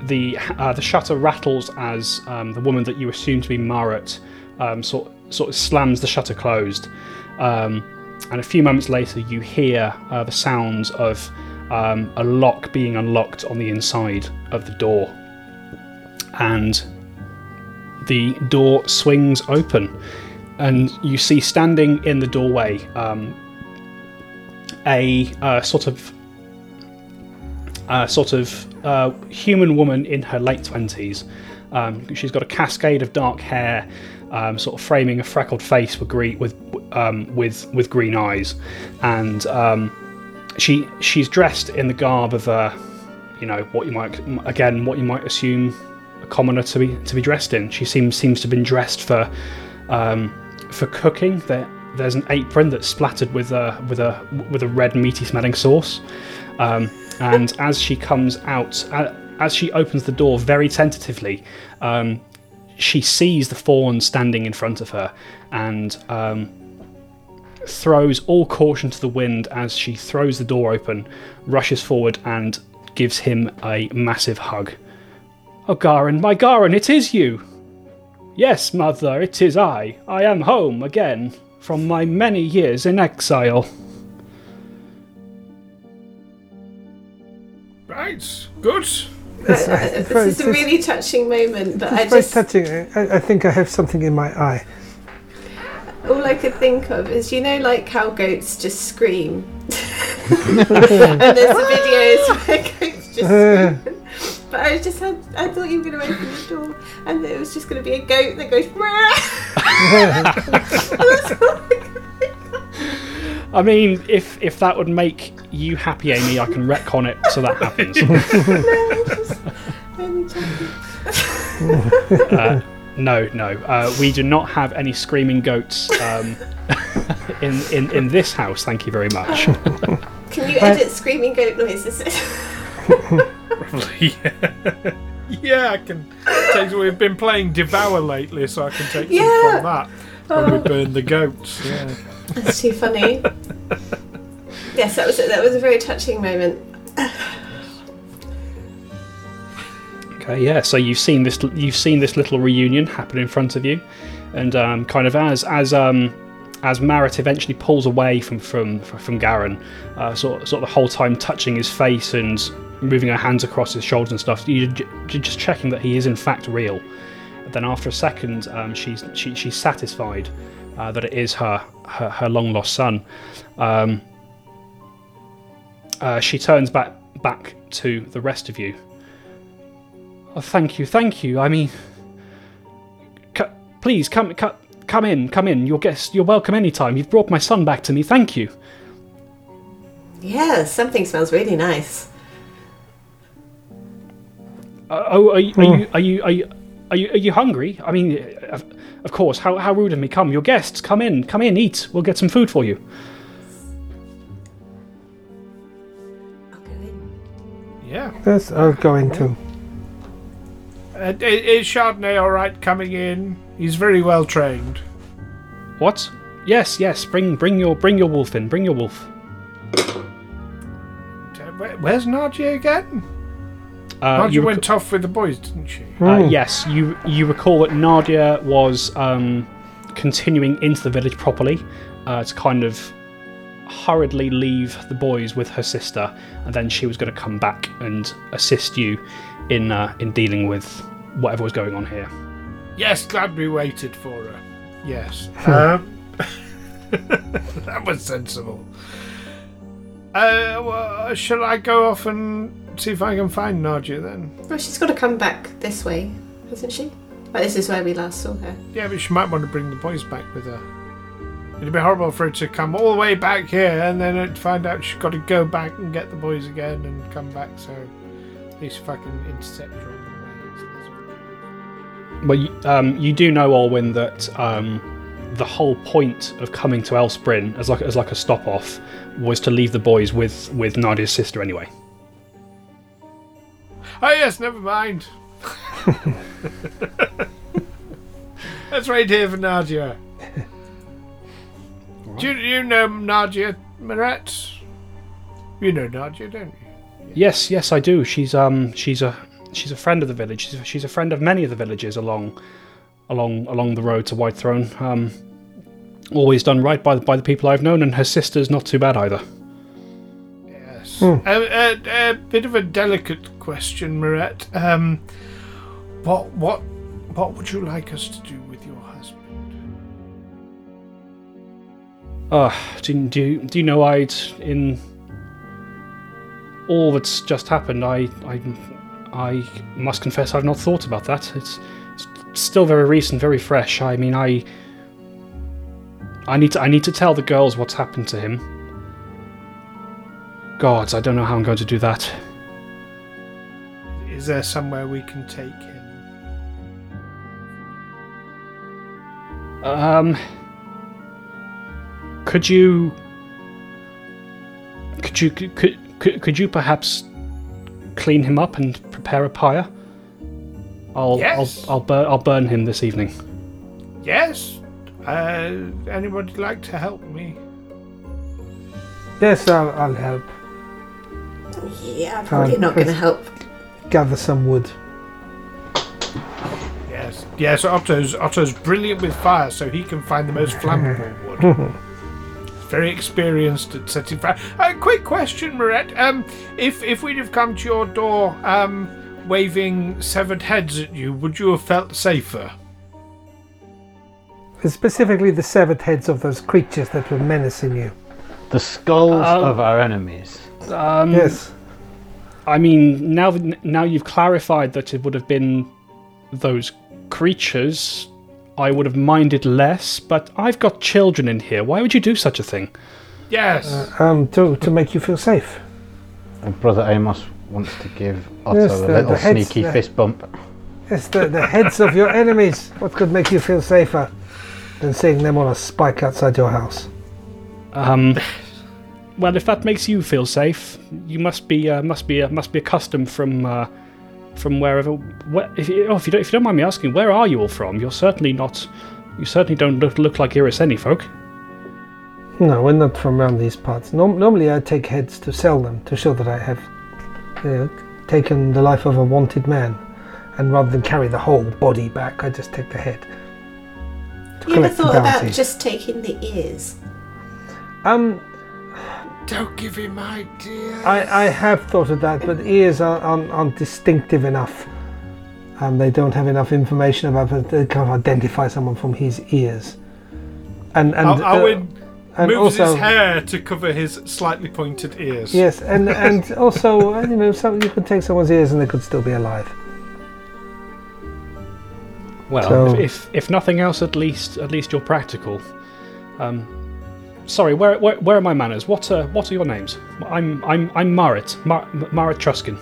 the uh, the shutter rattles as um, the woman that you assume to be Marat um, sort sort of slams the shutter closed. Um, and a few moments later, you hear uh, the sounds of um, a lock being unlocked on the inside of the door, and the door swings open, and you see standing in the doorway um, a uh, sort of uh, sort of uh, human woman in her late twenties. Um, she's got a cascade of dark hair, um, sort of framing a freckled face with green with um, with with green eyes, and um, she she's dressed in the garb of a you know what you might again what you might assume a commoner to be to be dressed in. She seems seems to have been dressed for um, for cooking. There, there's an apron that's splattered with a with a with a red meaty smelling sauce. Um, and as she comes out, as she opens the door very tentatively, um, she sees the faun standing in front of her and um, throws all caution to the wind as she throws the door open, rushes forward, and gives him a massive hug. Oh, Garin, my Garin, it is you! Yes, mother, it is I. I am home again from my many years in exile. Right, good. It's, Uh, it's this very- is a it's- really touching moment, but I very just touching. I, I think I have something in my eye. all I could think of is you know like how goats just scream, and there's the videos where goats just scream. But I just had I thought you were going to open the door, and it was just going to be a goat that goes. That's all I could think of. I mean, if if that would make you happy, Amy, I can retcon it so that happens. I'm uh, no, no, uh, we do not have any screaming goats um, in, in, in this house. Thank you very much. Can you edit screaming goat noises? yeah. yeah, I can take. We've been playing Devour lately, so I can take some from that. When we burn the goats. Yeah. That's too funny. yes, that was it. that was a very touching moment. Okay, yeah. So you've seen this. You've seen this little reunion happen in front of you, and um, kind of as as um, as Marit eventually pulls away from from from Garen, uh, sort sort of the whole time touching his face and moving her hands across his shoulders and stuff. You, you're just checking that he is in fact real. And then after a second, um, she's she, she's satisfied uh, that it is her her, her long lost son. Um, uh, she turns back back to the rest of you. Oh, thank you, thank you. I mean, c- please come, c- come in, come in. Your guest, you're welcome anytime. You've brought my son back to me. Thank you. Yeah, something smells really nice. Uh, oh, are you, are you, are you, are you, are you, are you hungry? I mean, of, of course. How, how rude of me. Come, your guests. Come in, come in, eat. We'll get some food for you. I'll go in. Yeah. Yes, I'll go into. Uh, is Chardonnay all right coming in? He's very well trained. What? Yes, yes. Bring, bring your, bring your wolf in. Bring your wolf. Uh, Where's Nadya again? Uh, Nadya you rec- went off with the boys, didn't she? Uh, Hmm. yes, you you recall that Nadya was um, continuing into the village properly uh, to kind of hurriedly leave the boys with her sister, and then she was going to come back and assist you in uh, in dealing with whatever was going on here. Yes, glad we waited for her. Yes. um, that was sensible. Uh, well, shall I go off and see if I can find Nadya then? Well, she's got to come back this way, hasn't she? Like, this is where we last saw her. Yeah, but she might want to bring the boys back with her. It'd be horrible for her to come all the way back here and then find out she's got to go back and get the boys again and come back. So at least if I can intercept her on the way. it's- Well, you, um, you do know, Olwyn, that um, the whole point of coming to Elsprin as like as like a stop off was to leave the boys with with Nadya's sister anyway. Oh yes, never mind. That's right here for Nadya. Do you, you know Nadya Moret? You know Nadya, don't you? Yes, yes, I do. She's um she's a she's a friend of the village. She's a, she's a friend of many of the villages along along along the road to Whitethrone. Um, always done right by the, by the people I've known, and her sister's not too bad either. Yes. A, a, a bit of a delicate question, Moret. Um, what what what would you like us to do with your husband? Uh, do, you- do, you- do you know I'd in all that's just happened? I I I must confess I've not thought about that. It's, it's still very recent, very fresh. I mean, I I need to I need to tell the girls what's happened to him. Gods, I don't know how I'm going to do that. Is there somewhere we can take him? Um, could you could you could could, could you perhaps clean him up and prepare a pyre? I'll Yes. I'll I'll, bur- I'll burn him this evening. Yes. Uh, anybody like to help me? Yes, I'll, I'll help. Yeah, I'm probably Um, not going to help. Gather some wood. Yes. Yes. Otto's Otto's brilliant with fire, so he can find the most flammable wood. Very experienced at setting fire. Uh, quick question, Moret. Um, if if we'd have come to your door, um, waving severed heads at you, would you have felt safer? Specifically, the severed heads of those creatures that were menacing you. The skulls Oh. of our enemies. Um, Yes. I mean, now now you've clarified that it would have been those creatures, I would have minded less. But I've got children in here. Why would you do such a thing? Yes. Um, to, to make you feel safe. And Brother Amos wants to give Otto Yes, a little heads- sneaky the- fist bump. Yes, the, the heads of your enemies. What could make you feel safer than seeing them on a spike outside your house? Um, well, if that makes you feel safe, you must be uh, must be uh, must be accustomed from uh, from wherever. Where, if, you, oh, if you don't if you don't mind me asking, where are you all from? You're certainly not. You certainly don't look, look like Irriseni folk. No, we're not from around these parts. Norm- normally, I take heads to sell them to show that I have uh, taken the life of a wanted man. And rather than carry the whole body back, I just take the head. To You ever thought about just taking the ears? Um, Don't give him ideas. I, I have thought of that, but ears are, aren't, aren't distinctive enough. Um, they don't have enough information about it. They can't identify someone from his ears. And and Al- uh, Alwyn and moves also his hair to cover his slightly pointed ears. yes, and and also uh, you know, some, you could take someone's ears and they could still be alive. Well, So- if, if if nothing else, at least at least you're practical. Um, sorry, where, where where are my manners? What are what are your names? I'm I'm I'm Marit Mar- Marit Truskin.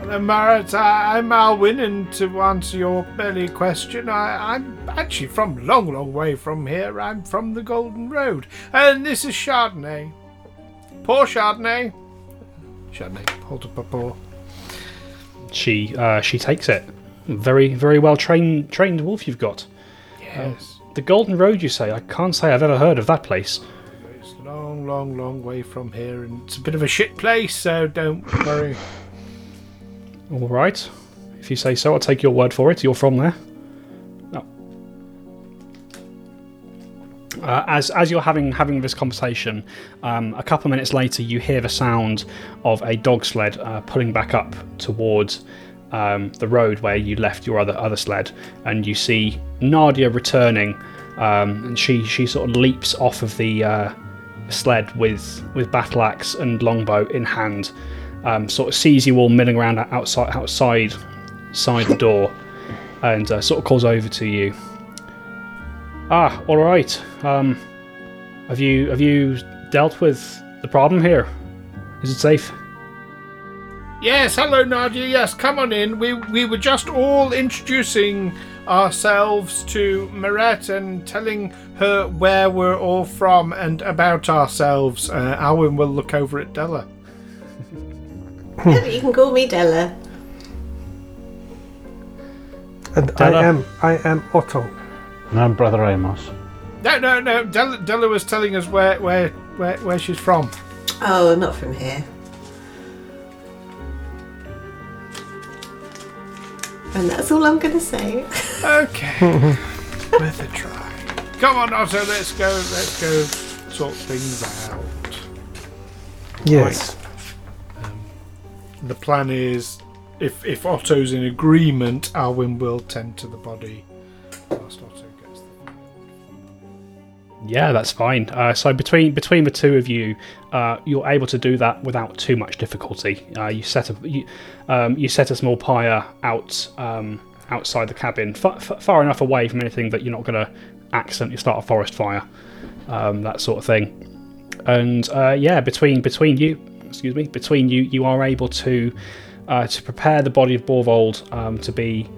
Hello, Marat. I- I'm Alwyn, and to answer your earlier question, I, I'm actually from a long, long way from here. I'm from the Golden Road, and this is Chardonnay. Poor Chardonnay. Chardonnay, hold up a paw. She uh, she takes it. Very very well trained trained wolf you've got. Yes. The Golden Road, you say? I can't say I've ever heard of that place. It's a long, long, long way from here, and it's a bit of a shit place, so don't worry. All right, if you say so, I'll take your word for it. You're from there. No. Uh, as as you're having having this conversation, um, a couple of minutes later, you hear the sound of a dog sled uh, pulling back up towards um, the road where you left your other other sled, and you see Nadya returning, um, and she she sort of leaps off of the uh, sled with with battle axe and longbow in hand, um, sort of sees you all milling around outside outside side the door, and uh, sort of calls over to you. Ah, all right. Um, have you have you dealt with the problem here? Is it safe? Yes, hello Nadya. Yes, come on in. We we were just all introducing ourselves to Maret and telling her where we're all from and about ourselves. Uh, Alwyn will look over at Della. You can call me Della. And Della? I am I am Otto. No, Brother Amos. No, no, no. Della, Della was telling us where where where, where she's from. Oh, not from here. And that's all I'm going to say. Okay, worth a try. Come on, Otto. Let's go. Let's go sort things out. Yes. The plan is, if if Otto's in agreement, Alwyn will tend to the body. Whilst Otto gets the Yeah, that's fine. Uh, so between between the two of you, uh, you're able to do that without too much difficulty. Uh, you set a you, um, you set a small pyre out um, outside the cabin, fa- fa- far enough away from anything that you're not going to accidentally start a forest fire, um, that sort of thing. And uh, yeah, between between you, excuse me, between you, you are able to uh, to prepare the body of Borvold um, to be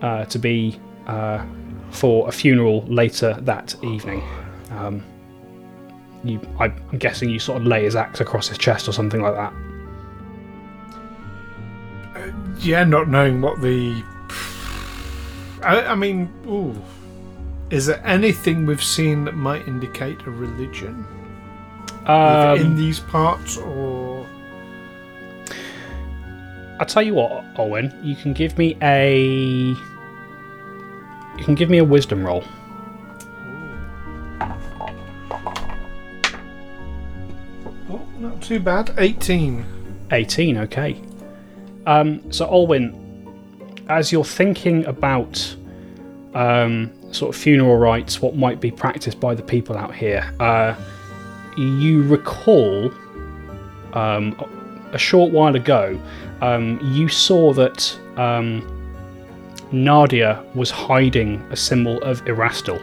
uh, to be uh, for a funeral later that evening. Um, you, I, I'm guessing you sort of lay his axe across his chest or something like that. Yeah, not knowing what the. I, I mean, ooh. Is there anything we've seen that might indicate a religion? Either in Um, these parts or. I'll tell you what, Owen. You can give me a. You can give me a wisdom roll. Oh, not too bad. 18. 18, okay. Um, so, Olwyn, as you're thinking about um, sort of funeral rites, what might be practiced by the people out here, uh, you recall um, a short while ago, um, you saw that um, Nadya was hiding a symbol of Erastil,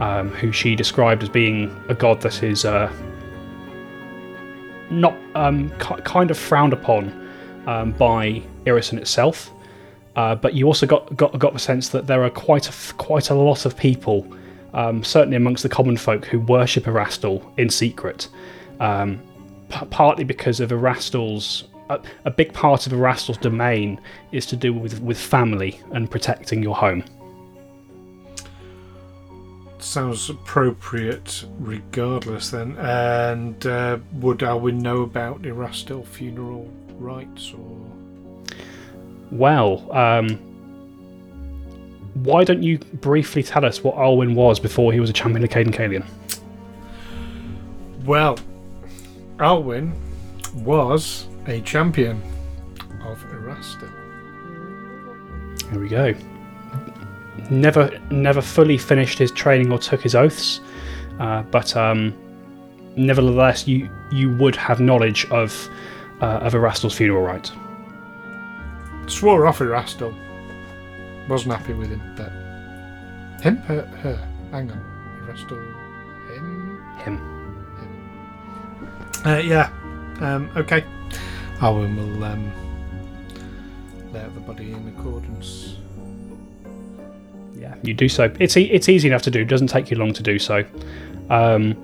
um, who she described as being a god that is. Uh, not um, ki- kind of frowned upon um, by Irrisen itself, uh, but you also got, got got the sense that there are quite a quite a lot of people um, certainly amongst the common folk who worship Erastil in secret, um, p- partly because of Erastil's. A, a big part of Erastil's domain is to do with, with family and protecting your home. Sounds appropriate, regardless. Then, and uh, would Alwyn know about Erastil funeral rites or? Well, um, why don't you briefly tell us what Alwyn was before he was a champion of Cayden Cailean? Well, Alwyn was a champion of Erastil. There we go. Never, never fully finished his training or took his oaths, uh, but um, nevertheless, you you would have knowledge of uh, of Erastil's funeral rite. Swore off Erastil. Wasn't happy with him, but him, her, her. Hang on, Erastil, him. Him. Uh, yeah. Um, okay. Alwyn will um, lay out the body in accordance. Yeah, you do so. It's e- it's easy enough to do. Doesn't take you long to do so. Um,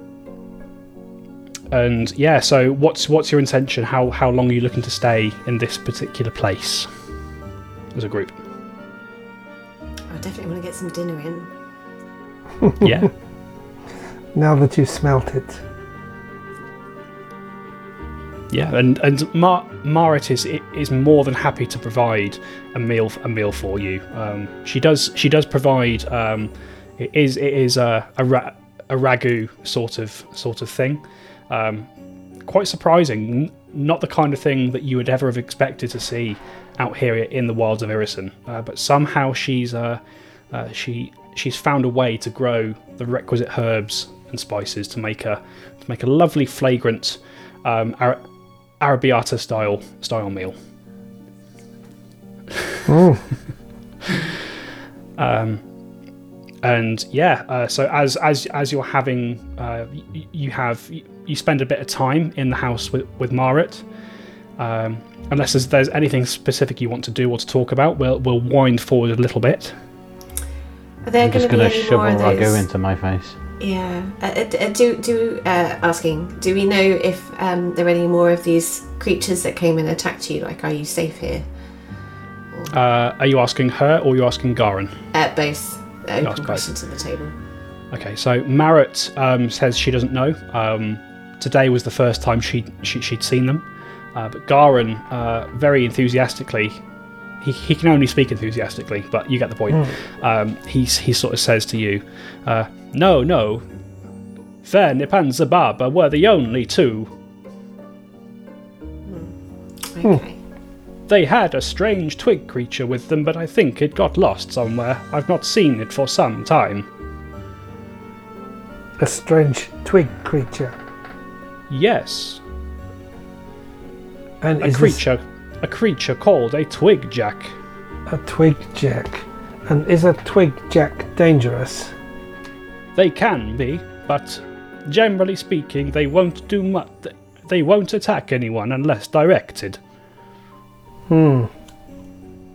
and yeah, so what's what's your intention? How how long are you looking to stay in this particular place as a group? I definitely want to get some dinner in. Yeah. Now that you've smelt it. Yeah, and and Mar- Marit is is more than happy to provide a meal a meal for you. Um, she does she does provide um, it is it is a a, ra- a ragu sort of sort of thing. Um, quite surprising, not the kind of thing that you would ever have expected to see out here in the wilds of Irrisen. Uh, but somehow she's uh, uh, she she's found a way to grow the requisite herbs and spices to make a to make a lovely flagrant um, Arabiata style style meal. um, and yeah, uh, so as as as you're having, uh, y- you have you spend a bit of time in the house with with Marit. Um, unless there's, there's anything specific you want to do or to talk about, we'll we'll wind forward a little bit. Are there I'm going just to be gonna any shove more a of ragu into my face. Yeah. Uh, uh, do do uh, asking? Do we know if um, there are any more of these creatures that came and attacked you? Like, are you safe here? Uh, are you asking her or are you asking Garin? Uh, both. Uh, ask open both. question to the table. Okay, so Marit um, says she doesn't know. Um, today was the first time she, she she'd seen them, uh, but Garin uh, very enthusiastically. He, he can only speak enthusiastically, but you get the point. Um, he's, he sort of says to you, uh, "No, no, Fern and Zababa were the only two. Okay. They had a strange twig creature with them, but I think it got lost somewhere. I've not seen it for some time. A strange twig creature. Yes, And a is creature, a creature called a twig jack." a twig jack? And is a twig jack dangerous? They can be, but generally speaking, they won't do much. They won't attack anyone unless directed. Hmm.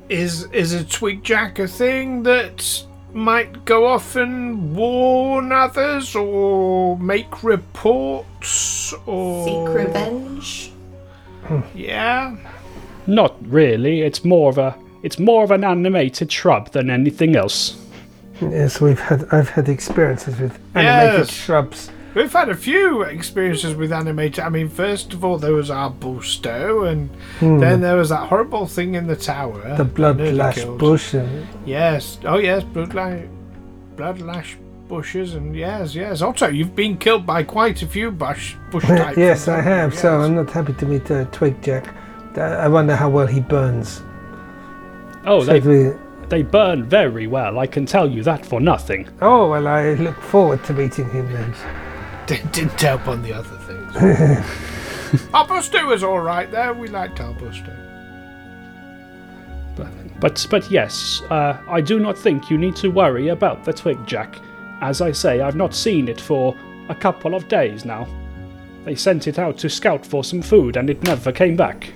Is is a twig jack a thing that might go off and warn others or make reports or Seek revenge. Yeah. Not really. It's more of a. It's more of an animated shrub than anything else. Yes, we've had. I've had experiences with animated Yes. shrubs. We've had a few experiences with animated. I mean, first of all, there was our Busto, and then there was that horrible thing in the tower. Hmm. The blood nearly lash killed- bush and Yes. Oh, yes. Blood lash, blood lash bushes, and yes, yes. Otto, you've been killed by quite a few bush bush types. yes, I have. So I'm not happy to meet uh, Twig Jack. I wonder how well he burns. Oh, So they we- they burn very well. I can tell you that for nothing. oh well, I look forward to meeting him then. Didn't, didn't help on the other things. our Busto was all right there. We liked our Busto. But but, but yes, uh, I do not think you need to worry about the twig jack. As I say, I've not seen it for a couple of days now. They sent it out to scout for some food, and it never came back.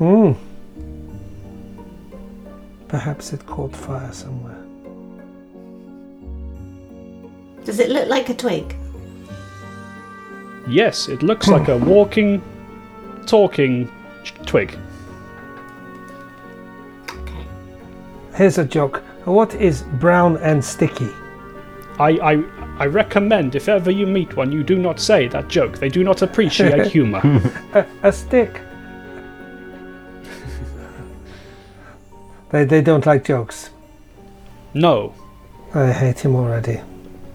Hmm. Perhaps it caught fire somewhere. Does it look like a twig? Yes, it looks like a walking, talking twig. Okay. Here's a joke. What is brown and sticky? I, I, I recommend if ever you meet one, you do not say that joke. They do not appreciate humor. A, a stick. They, they don't like jokes. No. I hate him already.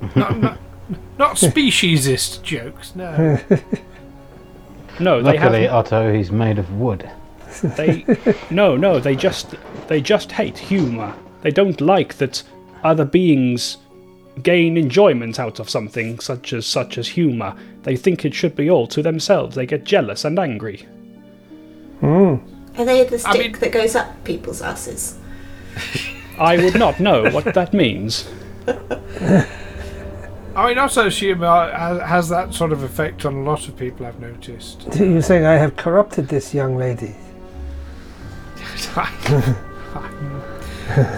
Not, not, not speciesist jokes, no. No, they Luckily, have Otto, he's made of wood. they no no they just they just hate humor they don't like that other beings gain enjoyment out of something such as such as humor they think it should be all to themselves they get jealous and angry hmm. Are they the I stick mean- that goes up people's asses? i would not know what that means I mean, also, humour has, has that sort of effect on a lot of people, I've noticed. You're saying I have corrupted this young lady. I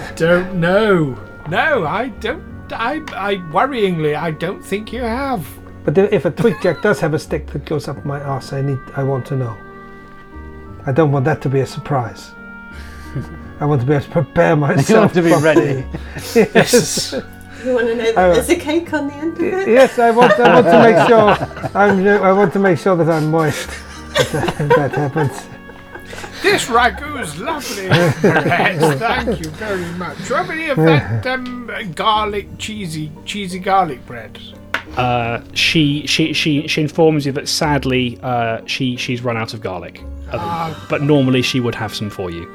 don't know. No, I don't. I, I worryingly, I don't think you have. But if a twig jack does have a stick that goes up my ass, I need. I want to know. I don't want that to be a surprise. I want to be able to prepare myself. You want to be properly. ready. Yes. You want to know that there's a cake on the end of it? Yes, I want. I want to make sure. I'm. I want to make sure that I'm moist. If that, that happens. this ragu's lovely. Yes, thank you very much. Do you have any of that um, garlic, cheesy, cheesy garlic bread? uh, she she she she informs you that sadly uh, she she's run out of garlic Uh, but normally she would have some for you.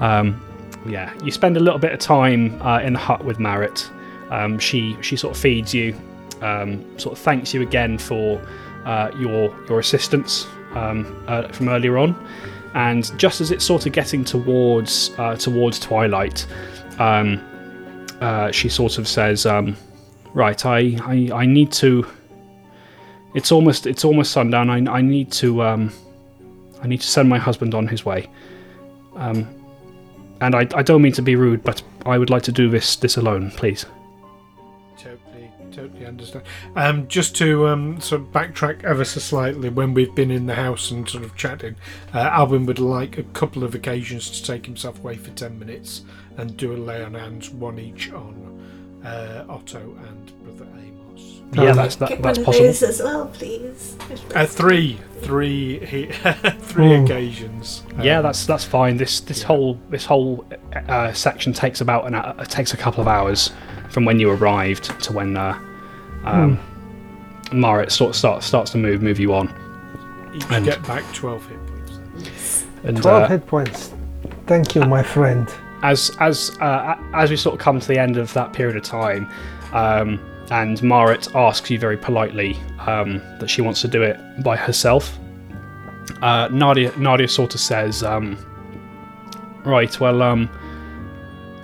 Um, yeah you spend a little bit of time uh, in the hut with Marit. Um, she she sort of feeds you um, sort of thanks you again for uh, your your assistance um, uh, from earlier on. And just as it's sort of getting towards uh, towards twilight um, uh, she sort of says um, right I, I i need to it's almost it's almost sundown. I, I need to i need to send my husband on his way um and I, I don't mean to be rude but i would like to do this this alone please Totally, totally understand. Um, just to um, sort of backtrack ever so slightly, when we've been in the house and sort of chatting, uh, Alvin would like a couple of occasions to take himself away for ten minutes and do a lay on hands, one each on uh, Otto and Brother Amos. yeah that's that, Get that's one of possible those as well, please. Uh, three, three, he- three Hmm. occasions. yeah Um, that's that's fine this this yeah. whole this whole uh, section takes about an uh, takes a couple of hours from when you arrived to when uh, um, Marit sort of start, starts to move move you on each and- get back twelve hit points. and Twelve uh, hit points. Thank you, my friend. as as uh, as we sort of come to the end of that period of time, um, and Marit asks you very politely um, that she wants to do it by herself. Uh, Nadya Nadya sort of says, um, "Right, well, um,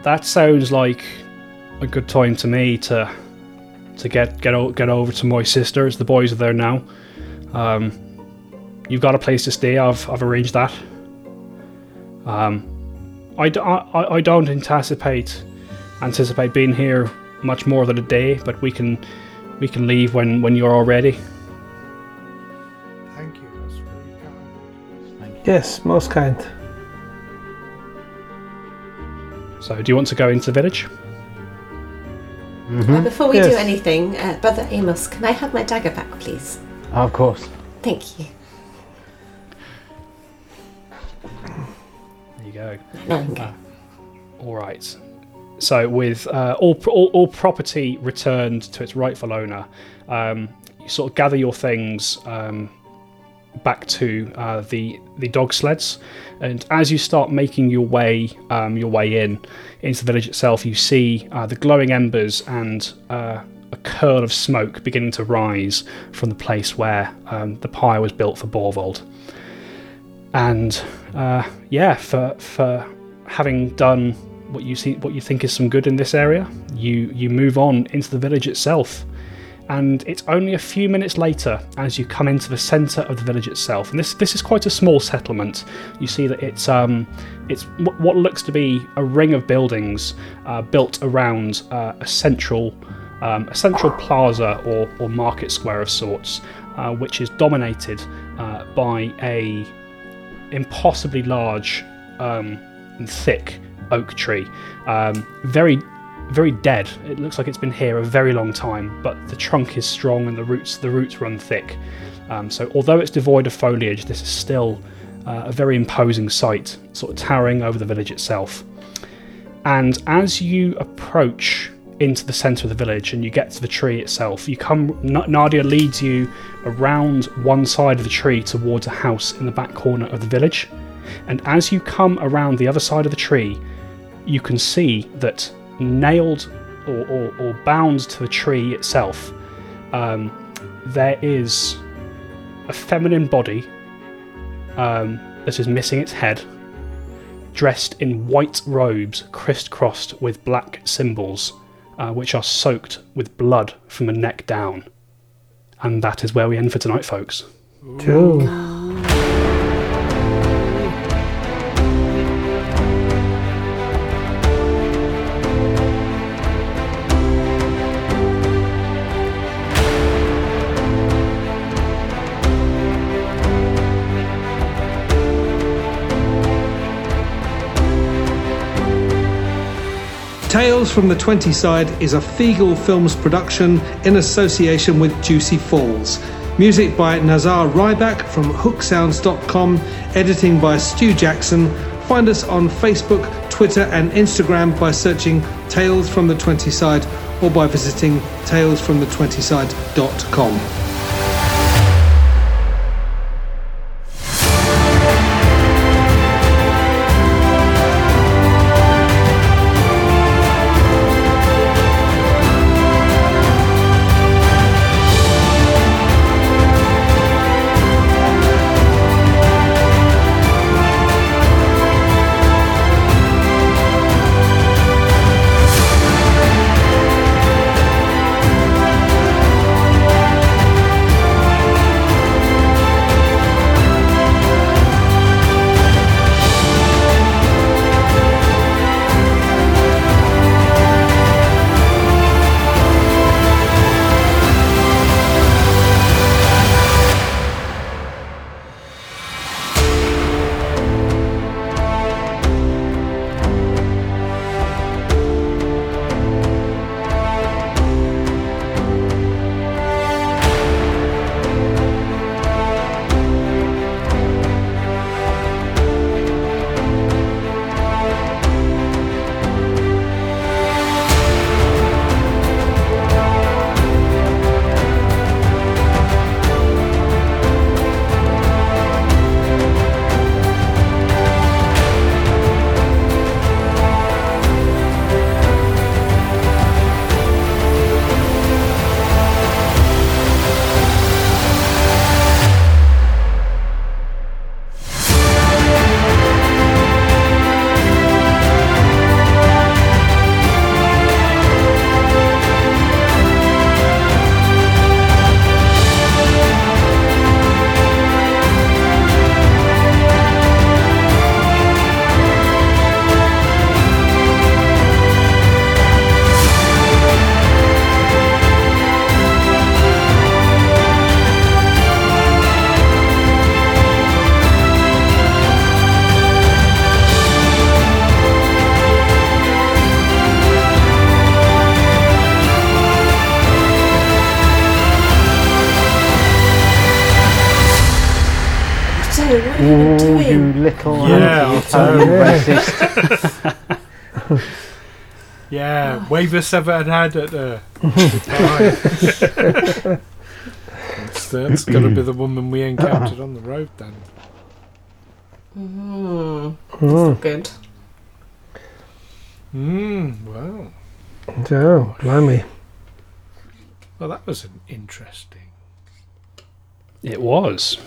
that sounds like a good time to me to to get get o- get over to my sisters. The boys are there now. Um, you've got a place to stay. I've I've arranged that." Um, I, d- I- I don't anticipate anticipate being here much more than a day, but we can we can leave when, when you're all ready. Thank you. That's very kind. Yes, most kind. So, do you want to go into the village? Uh, before we Yes. do anything, uh, Brother Amos, can I have my dagger back, please? Of course. Thank you. There you go. Okay. All right. So, with uh, all, all all property returned to its rightful owner, um, you sort of gather your things um, back to uh, the the dog sleds, and as you start making your way um, your way in into the village itself, you see uh, the glowing embers and uh, a curl of smoke beginning to rise from the place where um, the pyre was built for Borvold. And uh, yeah, for for having done what you see what you think is some good in this area, you you move on into the village itself. And it's only a few minutes later as you come into the centre of the village itself. And this this is quite a small settlement. You see that it's um it's wh- what looks to be a ring of buildings uh, built around uh, a central um, a central plaza or, or market square of sorts, uh, which is dominated uh, by a impossibly large um, and thick oak tree. Um, very, very dead. It looks like it's been here a very long time, but the trunk is strong and the roots the roots run thick. Um, so although it's devoid of foliage, this is still uh, a very imposing sight, sort of towering over the village itself. And as you approach into the centre of the village and you get to the tree itself, you come. Nadya leads you around one side of the tree towards a house in the back corner of the village. And as you come around the other side of the tree, you can see that nailed or, or, or bound to the tree itself, um, there is a feminine body um, that is missing its head, dressed in white robes crisscrossed with black symbols, uh, which are soaked with blood from the neck down. And that is where we end for tonight, folks. Cool. Tales from the 20 Side is a Feagle Films production in association with Juicy Falls. Music by Nazar Rybak from hooksounds.com, editing by Stu Jackson. Find us on Facebook, Twitter, and Instagram by searching Tales from the 20 Side or by visiting talesfromthe20side.com. Yeah, wave ever had had at the. that's that's got to be the woman we encountered on the road then. Mm, Mm. good. Mm, well, Oh, blimey. well, that was an interesting. It was.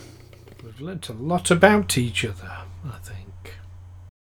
We've learnt a lot about each other, I think.